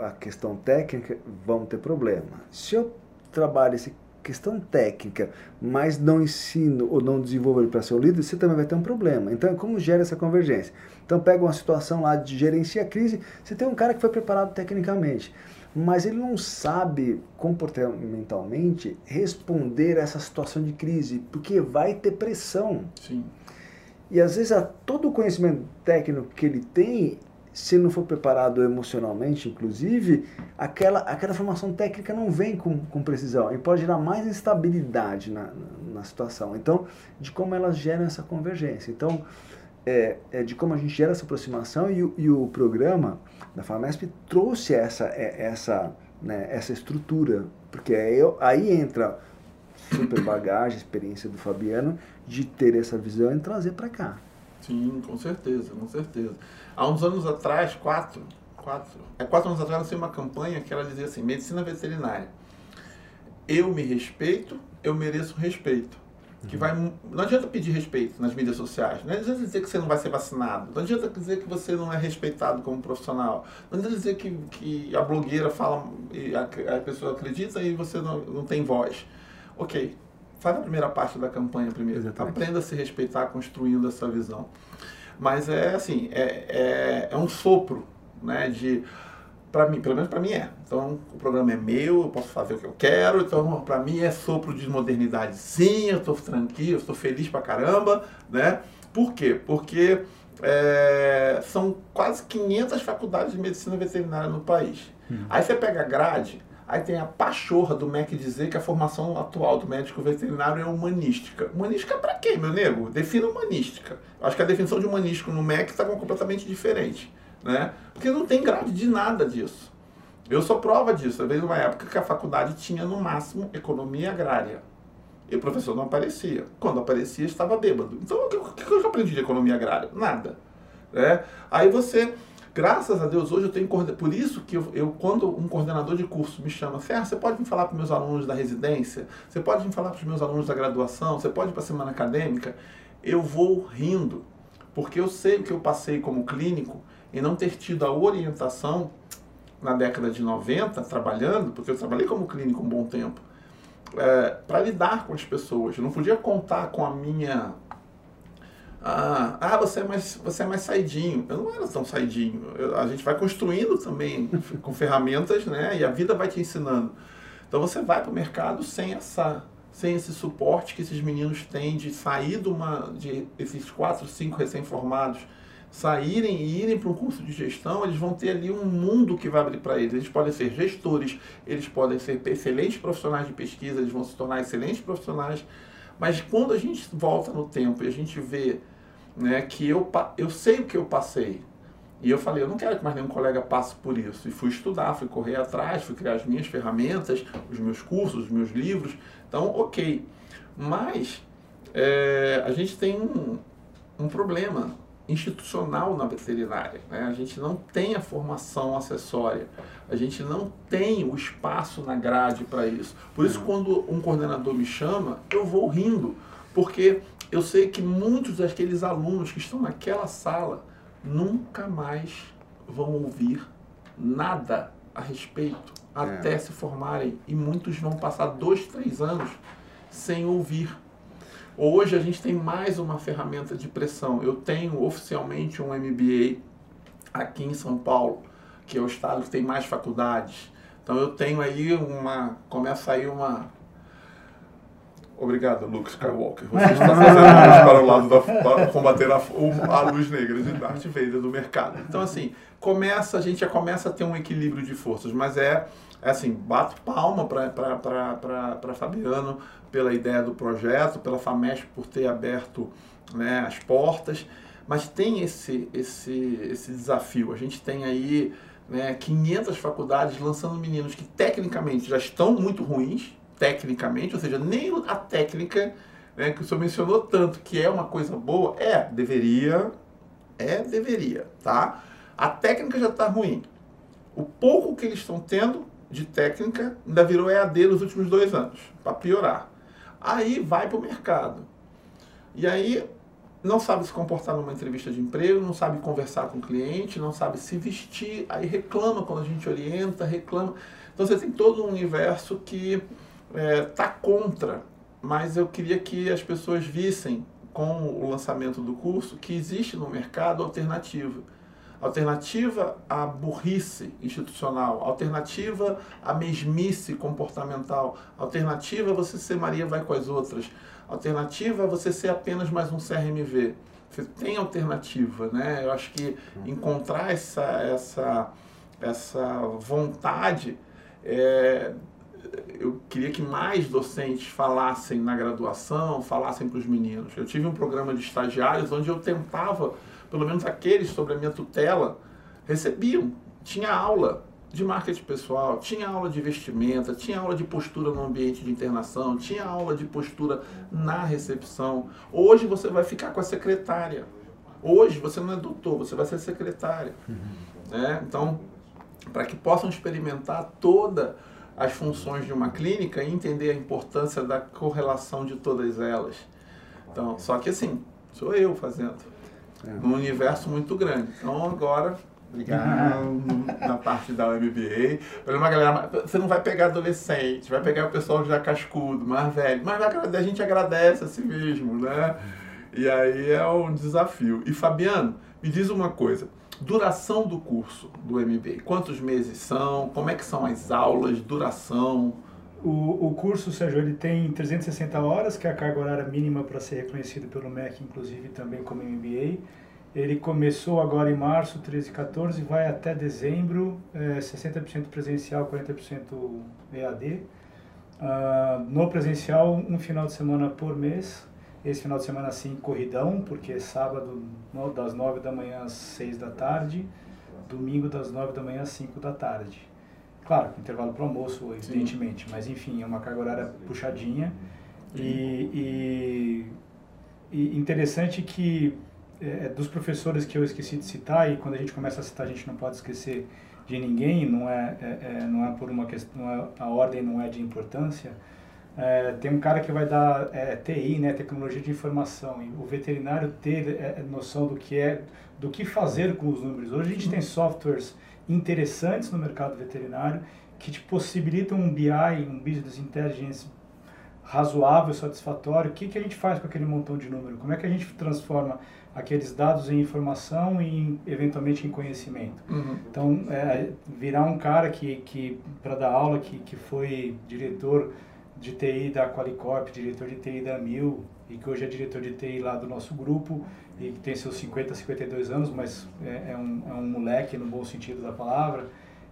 a questão técnica, vamos ter problema. Se eu trabalho essa questão técnica, mas não ensino ou não desenvolvo ele para ser um líder, você também vai ter um problema. Então, como gera essa convergência? Então pega uma situação lá de gerenciar a crise, você tem um cara que foi preparado tecnicamente, mas ele não sabe comportamentalmente responder a essa situação de crise, porque vai ter pressão.
Sim.
E às vezes a, todo o conhecimento técnico que ele tem, se não for preparado emocionalmente, inclusive, aquela, aquela formação técnica não vem com, com precisão e pode gerar mais instabilidade na, na, situação. Então, de como elas geram essa convergência. Então, é, é, de como a gente gera essa aproximação e, e o programa da FAMESP trouxe essa, é, essa, né, essa estrutura, porque aí, aí entra super bagagem, experiência do Fabiano de ter essa visão e trazer para cá.
Sim, com certeza, com certeza. Há uns anos atrás, quatro, quatro, é quatro anos atrás, eu uma campanha que ela dizia assim, medicina veterinária. Eu me respeito, eu mereço respeito que vai não adianta pedir respeito nas mídias sociais não adianta dizer que você não vai ser vacinado não adianta dizer que você não é respeitado como profissional não adianta dizer que, que a blogueira fala e a, a pessoa acredita e você não, não tem voz ok faz a primeira parte da campanha primeiro Exatamente. aprenda a se respeitar construindo essa visão mas é assim é, é, é um sopro né de para mim, pelo menos para mim é. Então, o programa é meu, eu posso fazer o que eu quero. Então, para mim é sopro de modernidade. Sim, eu estou tranquilo, estou feliz pra caramba, né? Por quê? Porque é, são quase 500 faculdades de medicina veterinária no país. Hum. Aí você pega a grade, aí tem a pachorra do MEC dizer que a formação atual do médico veterinário é humanística. Humanística para quê, meu nego? Defina humanística. Acho que a definição de humanístico no MEC está completamente diferente né? Porque não tem grade de nada disso. Eu sou prova disso. Eu veio uma época que a faculdade tinha no máximo economia agrária. E o professor não aparecia. Quando aparecia, estava bêbado. Então, o que, eu aprendi de economia agrária? Nada. Né? Aí você, graças a Deus, hoje eu tenho. Por isso que eu, eu quando um coordenador de curso me chama, Ferro, você pode me falar para os meus alunos da residência? Você pode me falar para os meus alunos da graduação? Você pode ir para a semana acadêmica? Eu vou rindo. Porque eu sei o que eu passei como clínico e não ter tido a orientação na década de 90, trabalhando, porque eu trabalhei como clínico um bom tempo, é, para lidar com as pessoas. Eu não podia contar com a minha. Ah, ah, você, é mais, você é mais saidinho. Eu não era tão saidinho. Eu, a gente vai construindo também com ferramentas, né? E a vida vai te ensinando. Então você vai para o mercado sem essa sem esse suporte que esses meninos têm de sair de, uma, de esses quatro, cinco recém-formados saírem e irem para um curso de gestão, eles vão ter ali um mundo que vai abrir para eles. Eles podem ser gestores, eles podem ser excelentes profissionais de pesquisa, eles vão se tornar excelentes profissionais. Mas quando a gente volta no tempo e a gente vê né, que eu, eu sei o que eu passei, e eu falei, eu não quero que mais nenhum colega passe por isso. E fui estudar, fui correr atrás, fui criar as minhas ferramentas, os meus cursos, os meus livros. Então, ok. Mas é, a gente tem um, um problema institucional na veterinária. Né? A gente não tem a formação acessória, a gente não tem o espaço na grade para isso. Por isso, quando um coordenador me chama, eu vou rindo, porque eu sei que muitos daqueles alunos que estão naquela sala nunca mais vão ouvir nada a respeito é. até se formarem e muitos vão passar dois, três anos sem ouvir Hoje a gente tem mais uma ferramenta de pressão. Eu tenho oficialmente um MBA aqui em São Paulo, que é o estado que tem mais faculdades. Então eu tenho aí uma. Começa aí uma. Obrigado, Luke Skywalker. Você está fazendo luz para o lado da para combater a, a luz negra de Darth Vader do mercado. Então, assim, começa, a gente já começa a ter um equilíbrio de forças, mas é, é assim, bato palma para Fabiano, pela ideia do projeto, pela FAMESP por ter aberto né, as portas, mas tem esse, esse, esse desafio. A gente tem aí né, 500 faculdades lançando meninos que tecnicamente já estão muito ruins, tecnicamente, ou seja, nem a técnica né, que o senhor mencionou tanto que é uma coisa boa, é, deveria, é, deveria, tá? A técnica já está ruim. O pouco que eles estão tendo de técnica ainda virou EAD nos últimos dois anos, para piorar. Aí vai para o mercado. E aí não sabe se comportar numa entrevista de emprego, não sabe conversar com o cliente, não sabe se vestir, aí reclama quando a gente orienta, reclama. Então você tem todo um universo que está é, tá contra, mas eu queria que as pessoas vissem com o lançamento do curso que existe no mercado alternativa alternativa à burrice institucional, alternativa à mesmice comportamental, alternativa a você ser Maria vai com as outras, alternativa a você ser apenas mais um CRMV. Você tem alternativa, né? Eu acho que encontrar essa, essa, essa vontade, é, eu queria que mais docentes falassem na graduação, falassem para os meninos. Eu tive um programa de estagiários onde eu tentava pelo menos aqueles sobre a minha tutela, recebiam. Tinha aula de marketing pessoal, tinha aula de vestimenta, tinha aula de postura no ambiente de internação, tinha aula de postura na recepção. Hoje você vai ficar com a secretária. Hoje você não é doutor, você vai ser secretária. Uhum. Né? Então, para que possam experimentar todas as funções de uma clínica e entender a importância da correlação de todas elas. Então, só que assim, sou eu fazendo é. num universo muito grande. Então agora, na parte da MBA, uma galera, você não vai pegar adolescente, vai pegar o pessoal já cascudo, mais velho, mas a gente agradece a si mesmo, né? E aí é um desafio. E Fabiano, me diz uma coisa, duração do curso do MBA, quantos meses são, como é que são as aulas, duração...
O, o curso, Sérgio, ele tem 360 horas, que é a carga horária mínima para ser reconhecido pelo MEC, inclusive também como MBA. Ele começou agora em março, 13 e 14, vai até dezembro, é, 60% presencial, 40% EAD. Uh, no presencial, um final de semana por mês. Esse final de semana, sim, corridão, porque é sábado das 9 da manhã às 6 da tarde, domingo das 9 da manhã às 5 da tarde. Claro, intervalo para almoço, evidentemente, Sim. mas enfim, é uma carga horária puxadinha. E, e, e, interessante que é, dos professores que eu esqueci de citar, e quando a gente começa a citar, a gente não pode esquecer de ninguém, não é, é, é não é por uma questão, é, a ordem não é de importância. É, tem um cara que vai dar é, TI, né, tecnologia de informação, e o veterinário ter noção do que é, do que fazer com os números. Hoje a gente tem softwares interessantes no mercado veterinário que te possibilitam um BI, um Business Intelligence razoável, satisfatório. O que, que a gente faz com aquele montão de número? Como é que a gente transforma aqueles dados em informação e eventualmente em conhecimento?
Uhum.
Então, é, virar um cara que, que para dar aula, que, que foi diretor de TI da Qualicorp, diretor de TI da Mil, e que hoje é diretor de TI lá do nosso grupo, e que tem seus 50, 52 anos, mas é, é, um, é um moleque no bom sentido da palavra,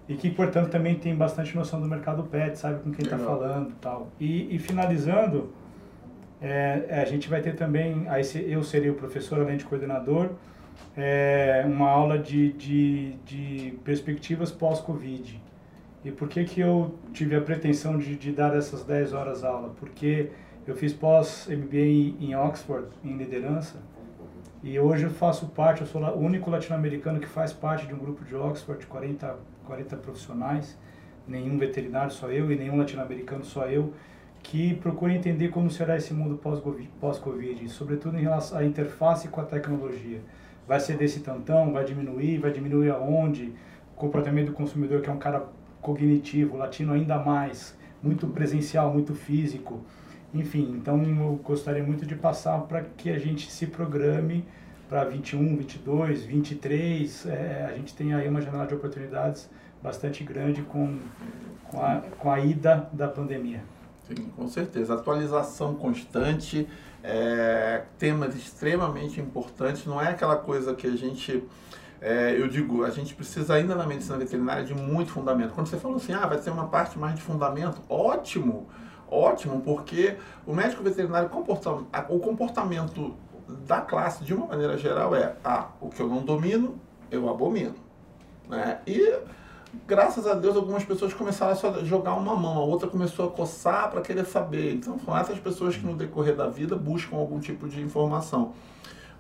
e que, portanto, também tem bastante noção do mercado pet, sabe com quem está falando tal. E, e finalizando, é, é, a gente vai ter também, aí eu serei o professor, além de coordenador, é, uma aula de, de, de perspectivas pós-Covid. E por que, que eu tive a pretensão de, de dar essas 10 horas aula? Porque eu fiz pós-MBA em Oxford, em liderança, e hoje eu faço parte, eu sou o único latino-americano que faz parte de um grupo de Oxford de 40, 40 profissionais, nenhum veterinário, só eu, e nenhum latino-americano, só eu, que procura entender como será esse mundo pós-Covid, sobretudo em relação à interface com a tecnologia. Vai ser desse tantão, vai diminuir, vai diminuir aonde? O comportamento do consumidor, que é um cara cognitivo, latino ainda mais, muito presencial, muito físico, enfim, então eu gostaria muito de passar para que a gente se programe para 21, 22, 23. É, a gente tem aí uma janela de oportunidades bastante grande com, com, a, com a ida da pandemia.
Sim, com certeza. Atualização constante, é, temas extremamente importantes. Não é aquela coisa que a gente. É, eu digo, a gente precisa ainda na medicina veterinária de muito fundamento. Quando você falou assim, ah, vai ter uma parte mais de fundamento, ótimo! ótimo, porque o médico veterinário, comporta, o comportamento da classe, de uma maneira geral, é ah, o que eu não domino, eu abomino. Né? E, graças a Deus, algumas pessoas começaram a jogar uma mão, a outra começou a coçar para querer saber. Então, são essas pessoas que, no decorrer da vida, buscam algum tipo de informação.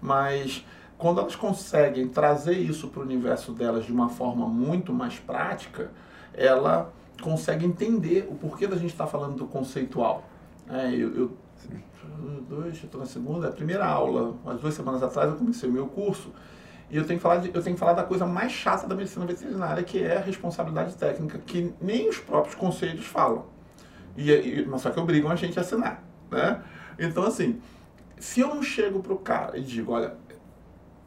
Mas, quando elas conseguem trazer isso para o universo delas de uma forma muito mais prática, ela consegue entender o porquê da gente estar tá falando do conceitual. É, eu, eu estou na segunda, a primeira aula, umas duas semanas atrás eu comecei o meu curso e eu tenho que falar de, eu tenho que falar da coisa mais chata da medicina veterinária, que é a responsabilidade técnica, que nem os próprios conselhos falam. E, e mas só que obrigam a gente a assinar, né? Então assim, se eu não chego para o cara e digo, olha,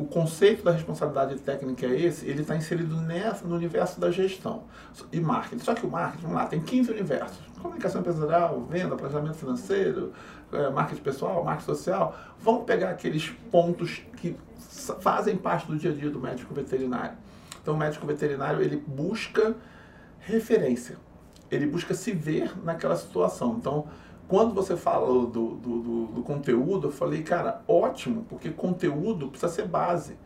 o conceito da responsabilidade técnica é esse, ele está inserido nessa, no universo da gestão e marketing. Só que o marketing, vamos lá, tem 15 universos. Comunicação empresarial, venda, planejamento financeiro, é, marketing pessoal, marketing social. Vamos pegar aqueles pontos que fazem parte do dia a dia do médico veterinário. Então, o médico veterinário, ele busca referência. Ele busca se ver naquela situação. Então, quando você fala do, do, do, do, conteúdo, eu falei, cara, ótimo, porque conteúdo precisa ser base.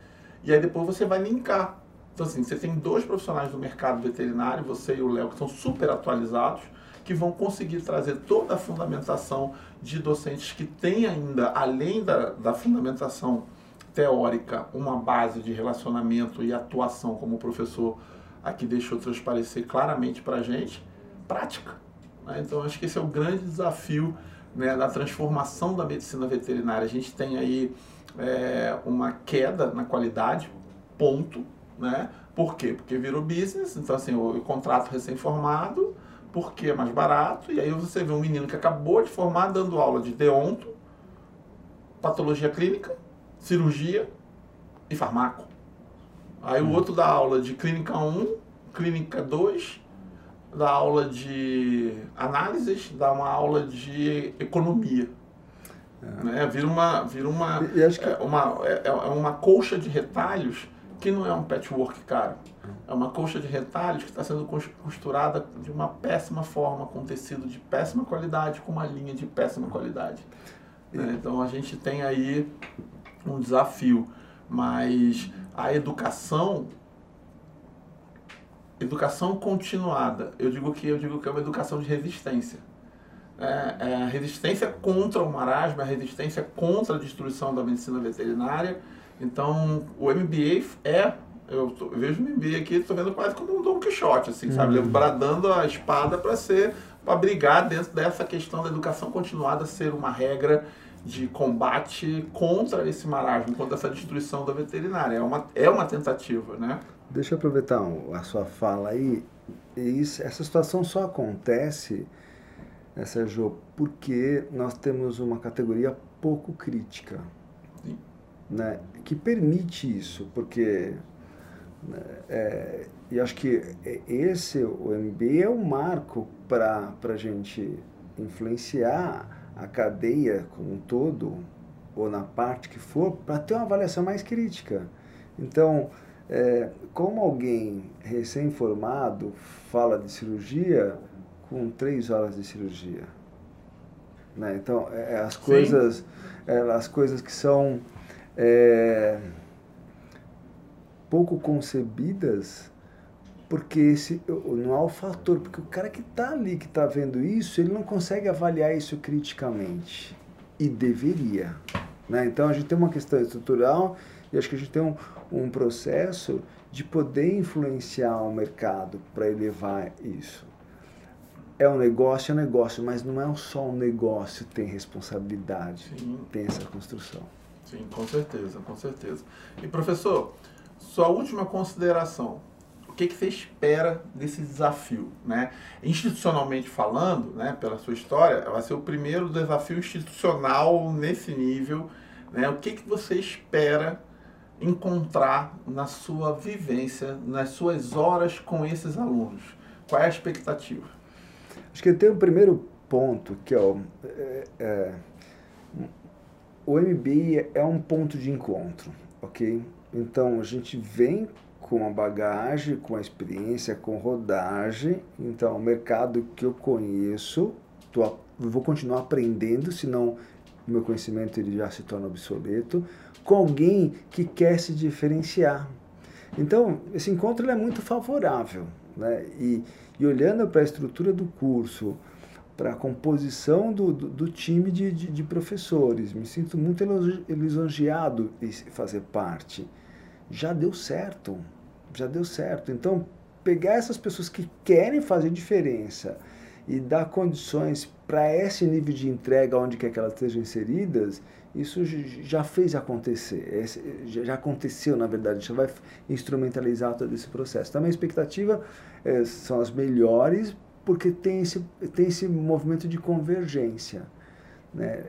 E aí depois você vai linkar. Então, assim, você tem dois profissionais do mercado veterinário, você e o Léo, que são super atualizados, que vão conseguir trazer toda a fundamentação de docentes que têm ainda, além da, da fundamentação teórica, uma base de relacionamento e atuação, como o professor aqui deixou transparecer claramente para a gente, prática. Né? Então, acho que esse é o grande desafio né, da transformação da medicina veterinária. A gente tem aí é, uma queda na qualidade, ponto. Né? Por quê? Porque virou business, então assim, o, o contrato recém-formado, porque é mais barato, e aí você vê um menino que acabou de formar dando aula de deonto, patologia clínica, cirurgia e farmaco. Aí o hum. outro dá aula de clínica 1, clínica 2 dá aula de análises, dá uma aula de economia. É. Né? Vira uma, vira uma, que... é, uma, é, é, uma colcha de retalhos que não é um patchwork caro. É uma colcha de retalhos que está sendo costurada de uma péssima forma, com tecido de péssima qualidade, com uma linha de péssima qualidade. Né? Então a gente tem aí um desafio, mas a educação educação continuada. Eu digo que eu digo que é uma educação de resistência. É, é a resistência contra o marasmo, a resistência contra a destruição da medicina veterinária. Então, o MBA é eu, tô, eu, vejo o MBA aqui, estou vendo quase como um Don Quixote, assim, uhum. sabe? Bradando a espada para ser, para brigar dentro dessa questão da educação continuada ser uma regra de combate contra esse marasmo, contra essa destruição da veterinária. É uma, é uma tentativa, né?
Deixa eu aproveitar a sua fala aí. Isso, essa situação só acontece, né, Sérgio, porque nós temos uma categoria pouco crítica,
Sim.
né, que permite isso, porque né, é, e acho que esse, o MBA é o um marco para a gente influenciar a cadeia como um todo, ou na parte que for, para ter uma avaliação mais crítica. Então, é, como alguém recém-formado fala de cirurgia com três horas de cirurgia? Né? Então, é, é as coisas, é, as coisas que são é, pouco concebidas, porque esse não há o fator, porque o cara que está ali, que está vendo isso, ele não consegue avaliar isso criticamente. E deveria. Né? Então, a gente tem uma questão estrutural e acho que a gente tem um, um processo de poder influenciar o mercado para elevar isso. É um negócio, é um negócio, mas não é só um negócio, tem responsabilidade,
Sim.
tem essa construção.
Sim, com certeza, com certeza. E professor, sua última consideração, o que, que você espera desse desafio? Né? Institucionalmente falando, né, pela sua história, vai ser o primeiro desafio institucional nesse nível. Né? O que, que você espera encontrar na sua vivência, nas suas horas com esses alunos? Qual é a expectativa?
Acho que tem o primeiro ponto, que é o, é, é, o MBA é um ponto de encontro, ok? Então a gente vem com a bagagem, com a experiência, com rodagem, então o mercado que eu conheço, tô, vou continuar aprendendo, senão meu conhecimento ele já se torna obsoleto, com alguém que quer se diferenciar. Então, esse encontro é muito favorável. Né? E, e olhando para a estrutura do curso, para a composição do, do, do time de, de, de, professores, me sinto muito lisonjeado em fazer parte. Já deu certo, já deu certo. Então, pegar essas pessoas que querem fazer diferença e dar condições para esse nível de entrega onde quer que elas estejam inseridas, isso já fez acontecer, já aconteceu na verdade, já vai instrumentalizar todo esse processo. Então a expectativa é, são as melhores, porque tem esse, tem esse movimento de convergência. Né?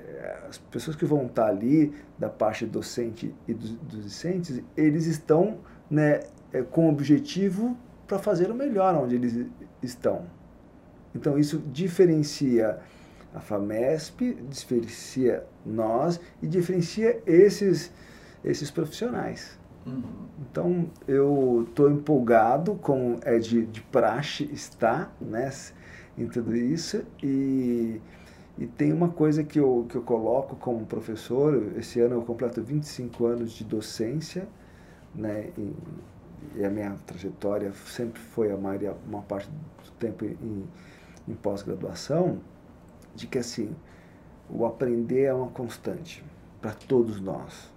As pessoas que vão estar ali, da parte docente e dos, dos discentes, eles estão né, é, com o objetivo para fazer o melhor onde eles estão. Então isso diferencia a FAMESP, diferencia nós e diferencia esses, esses profissionais.
Uhum.
Então eu estou empolgado com é de, de praxe estar né, em tudo isso e, e tem uma coisa que eu, que eu coloco como professor, esse ano eu completo 25 anos de docência né, e, e a minha trajetória sempre foi a maioria, uma parte do tempo em, em pós-graduação, de que assim, o aprender é uma constante para todos nós.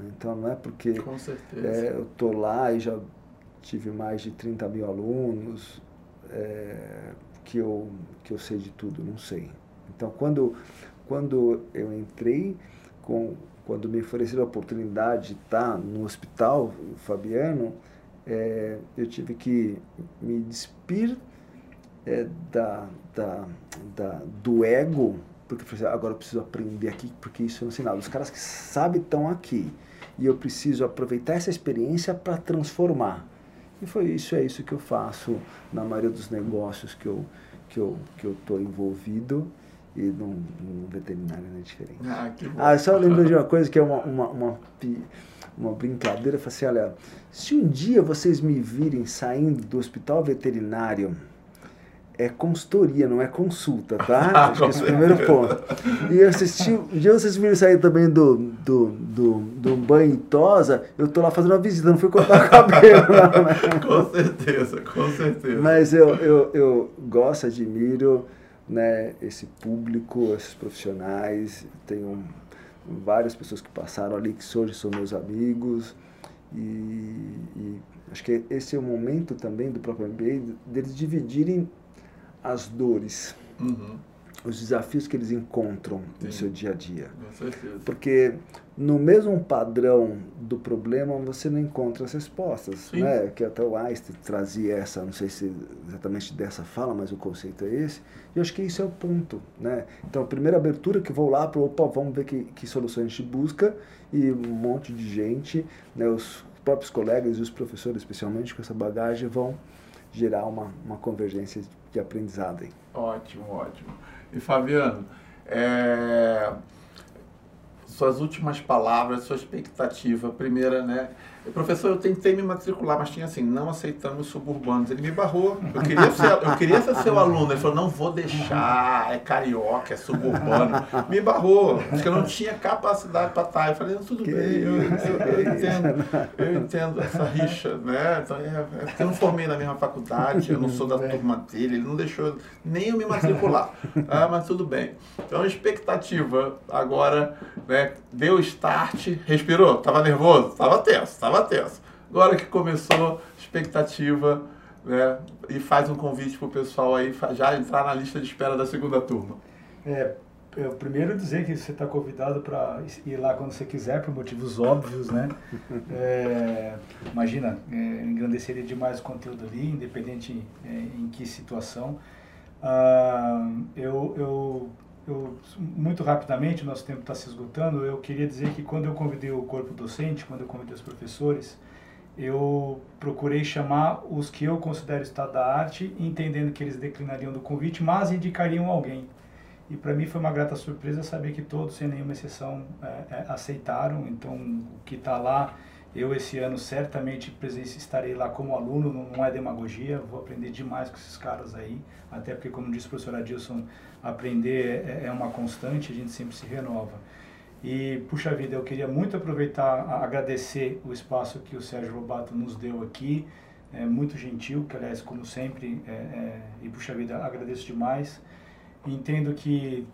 Então não é porque é, eu estou lá e já tive mais de 30 mil alunos é, que, eu, que eu sei de tudo, não sei. Então quando, quando eu entrei, com, quando me ofereceram a oportunidade de estar no hospital, Fabiano, é, eu tive que me despir é, da, da, da, do ego, porque assim, agora eu preciso aprender aqui, porque isso não sei nada. Os caras que sabem estão aqui. E eu preciso aproveitar essa experiência para transformar. E foi isso, é isso que eu faço na maioria dos negócios que eu que eu que eu estou envolvido e no, no veterinário não é diferente.
Ah, que bom.
ah, só lembro de uma coisa que é uma, uma, uma, uma brincadeira. Eu falei assim, olha, se um dia vocês me virem saindo do hospital veterinário é consultoria, não é consulta, tá? Acho que esse é o primeiro ponto. E eu assisti, um dia vocês viram sair também do, do, do, do banho e tosa, eu tô lá fazendo uma visita, não fui cortar o cabelo. Não, né?
com certeza, com certeza.
Mas eu, eu, eu gosto, admiro né, esse público, esses profissionais, tenho várias pessoas que passaram ali, que hoje são meus amigos, e, e acho que esse é o momento também do próprio MBA, deles dividirem as dores.
Uhum.
os desafios que eles encontram
Sim.
no seu dia a dia.
Com certeza.
Porque no mesmo padrão do problema você não encontra as respostas,
Sim.
né? Que até o Einstein trazia essa, não sei se exatamente dessa fala, mas o conceito é esse. E eu acho que isso é o ponto, né? Então, a primeira abertura que eu vou lá para, opa, vamos ver que, que soluções a gente busca e um monte de gente, né? Os próprios colegas e os professores, especialmente com essa bagagem, vão gerar uma, uma convergência de aprendizado aí.
Ótimo, ótimo. E Fabiano, é, suas últimas palavras, sua expectativa, primeira, né? Professor, eu tentei me matricular, mas tinha assim, não aceitamos suburbanos. Ele me barrou. Eu queria ser, eu queria ser seu aluno. Ele falou, não vou deixar, é carioca, é suburbano. Me barrou, porque eu não tinha capacidade para estar. Eu falei, tudo
Que
bem, eu, eu- eu entendo, eu entendo essa rixa, né? Então, é, é eu não formei na mesma faculdade, eu não sou da turma dele, ele não deixou nem eu me matricular. Ah, mas tudo bem. Então, a expectativa agora, né? Deu start, respirou, tava nervoso, tava tenso, tava tenso. Agora que começou, expectativa, né? E faz um convite pro pessoal aí já entrar na lista de espera da segunda turma.
É, eu primeiro dizer que você está convidado para ir lá quando você quiser, por motivos óbvios, né? É, imagina, é, engrandeceria demais o conteúdo ali, independente é, em que situação. Ah, eu, eu, eu, muito rapidamente, nosso tempo está se esgotando, eu queria dizer que quando eu convidei o corpo docente, quando eu convidei os professores, eu procurei chamar os que eu considero estado da arte, entendendo que eles declinariam do convite, mas indicariam alguém. E para mim foi uma grata surpresa saber que todos, sem nenhuma exceção, é, é, aceitaram. Então, o que está lá, eu esse ano certamente presença, estarei lá como aluno, não, é demagogia, vou aprender demais com esses caras aí. Até porque, como disse o professor Adilson, aprender é, é uma constante, a gente sempre se renova. E, puxa vida, eu queria muito aproveitar, agradecer o espaço que o Sérgio Lobato nos deu aqui. É muito gentil, que aliás, como sempre, é, é, e puxa vida, agradeço demais. Entendo que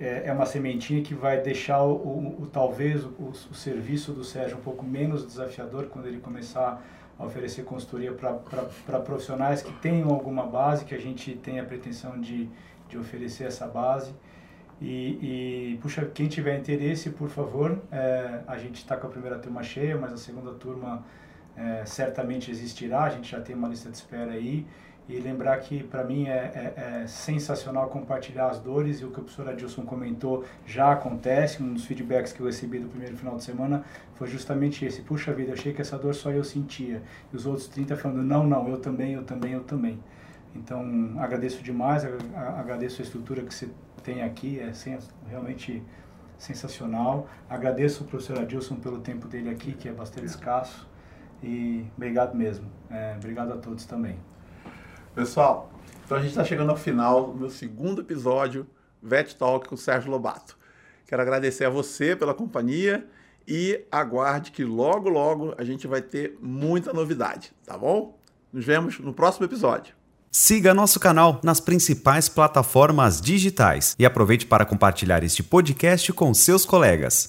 é, é uma sementinha que vai deixar o, o- o- talvez o, o- serviço do Sérgio um pouco menos desafiador quando ele começar a oferecer consultoria para profissionais que tenham alguma base, que a gente tem a pretensão de, de oferecer essa base. E, e, puxa, quem tiver interesse, por favor, é, a gente está com a primeira turma cheia, mas a segunda turma é, certamente existirá, a gente já tem uma lista de espera aí. E lembrar que para mim é, é- é sensacional compartilhar as dores e o que o professor Adilson comentou já acontece. Um dos feedbacks que eu recebi do primeiro final de semana foi justamente esse: puxa vida, achei que essa dor só eu sentia. E os outros 30 falando: não, não, eu também, eu também, eu também. Então agradeço demais, agradeço a estrutura que você tem aqui, é realmente sensacional. Agradeço o professor Adilson pelo tempo dele aqui, que é bastante escasso. E obrigado mesmo. É, obrigado a todos também.
Pessoal, então a gente está chegando ao final do meu segundo episódio, Vet Talk com o Sérgio Lobato. Quero agradecer a você pela companhia e aguarde que logo, logo a gente vai ter muita novidade, tá bom? Nos vemos no próximo episódio.
Siga nosso canal nas principais plataformas digitais e aproveite para compartilhar este podcast com seus colegas.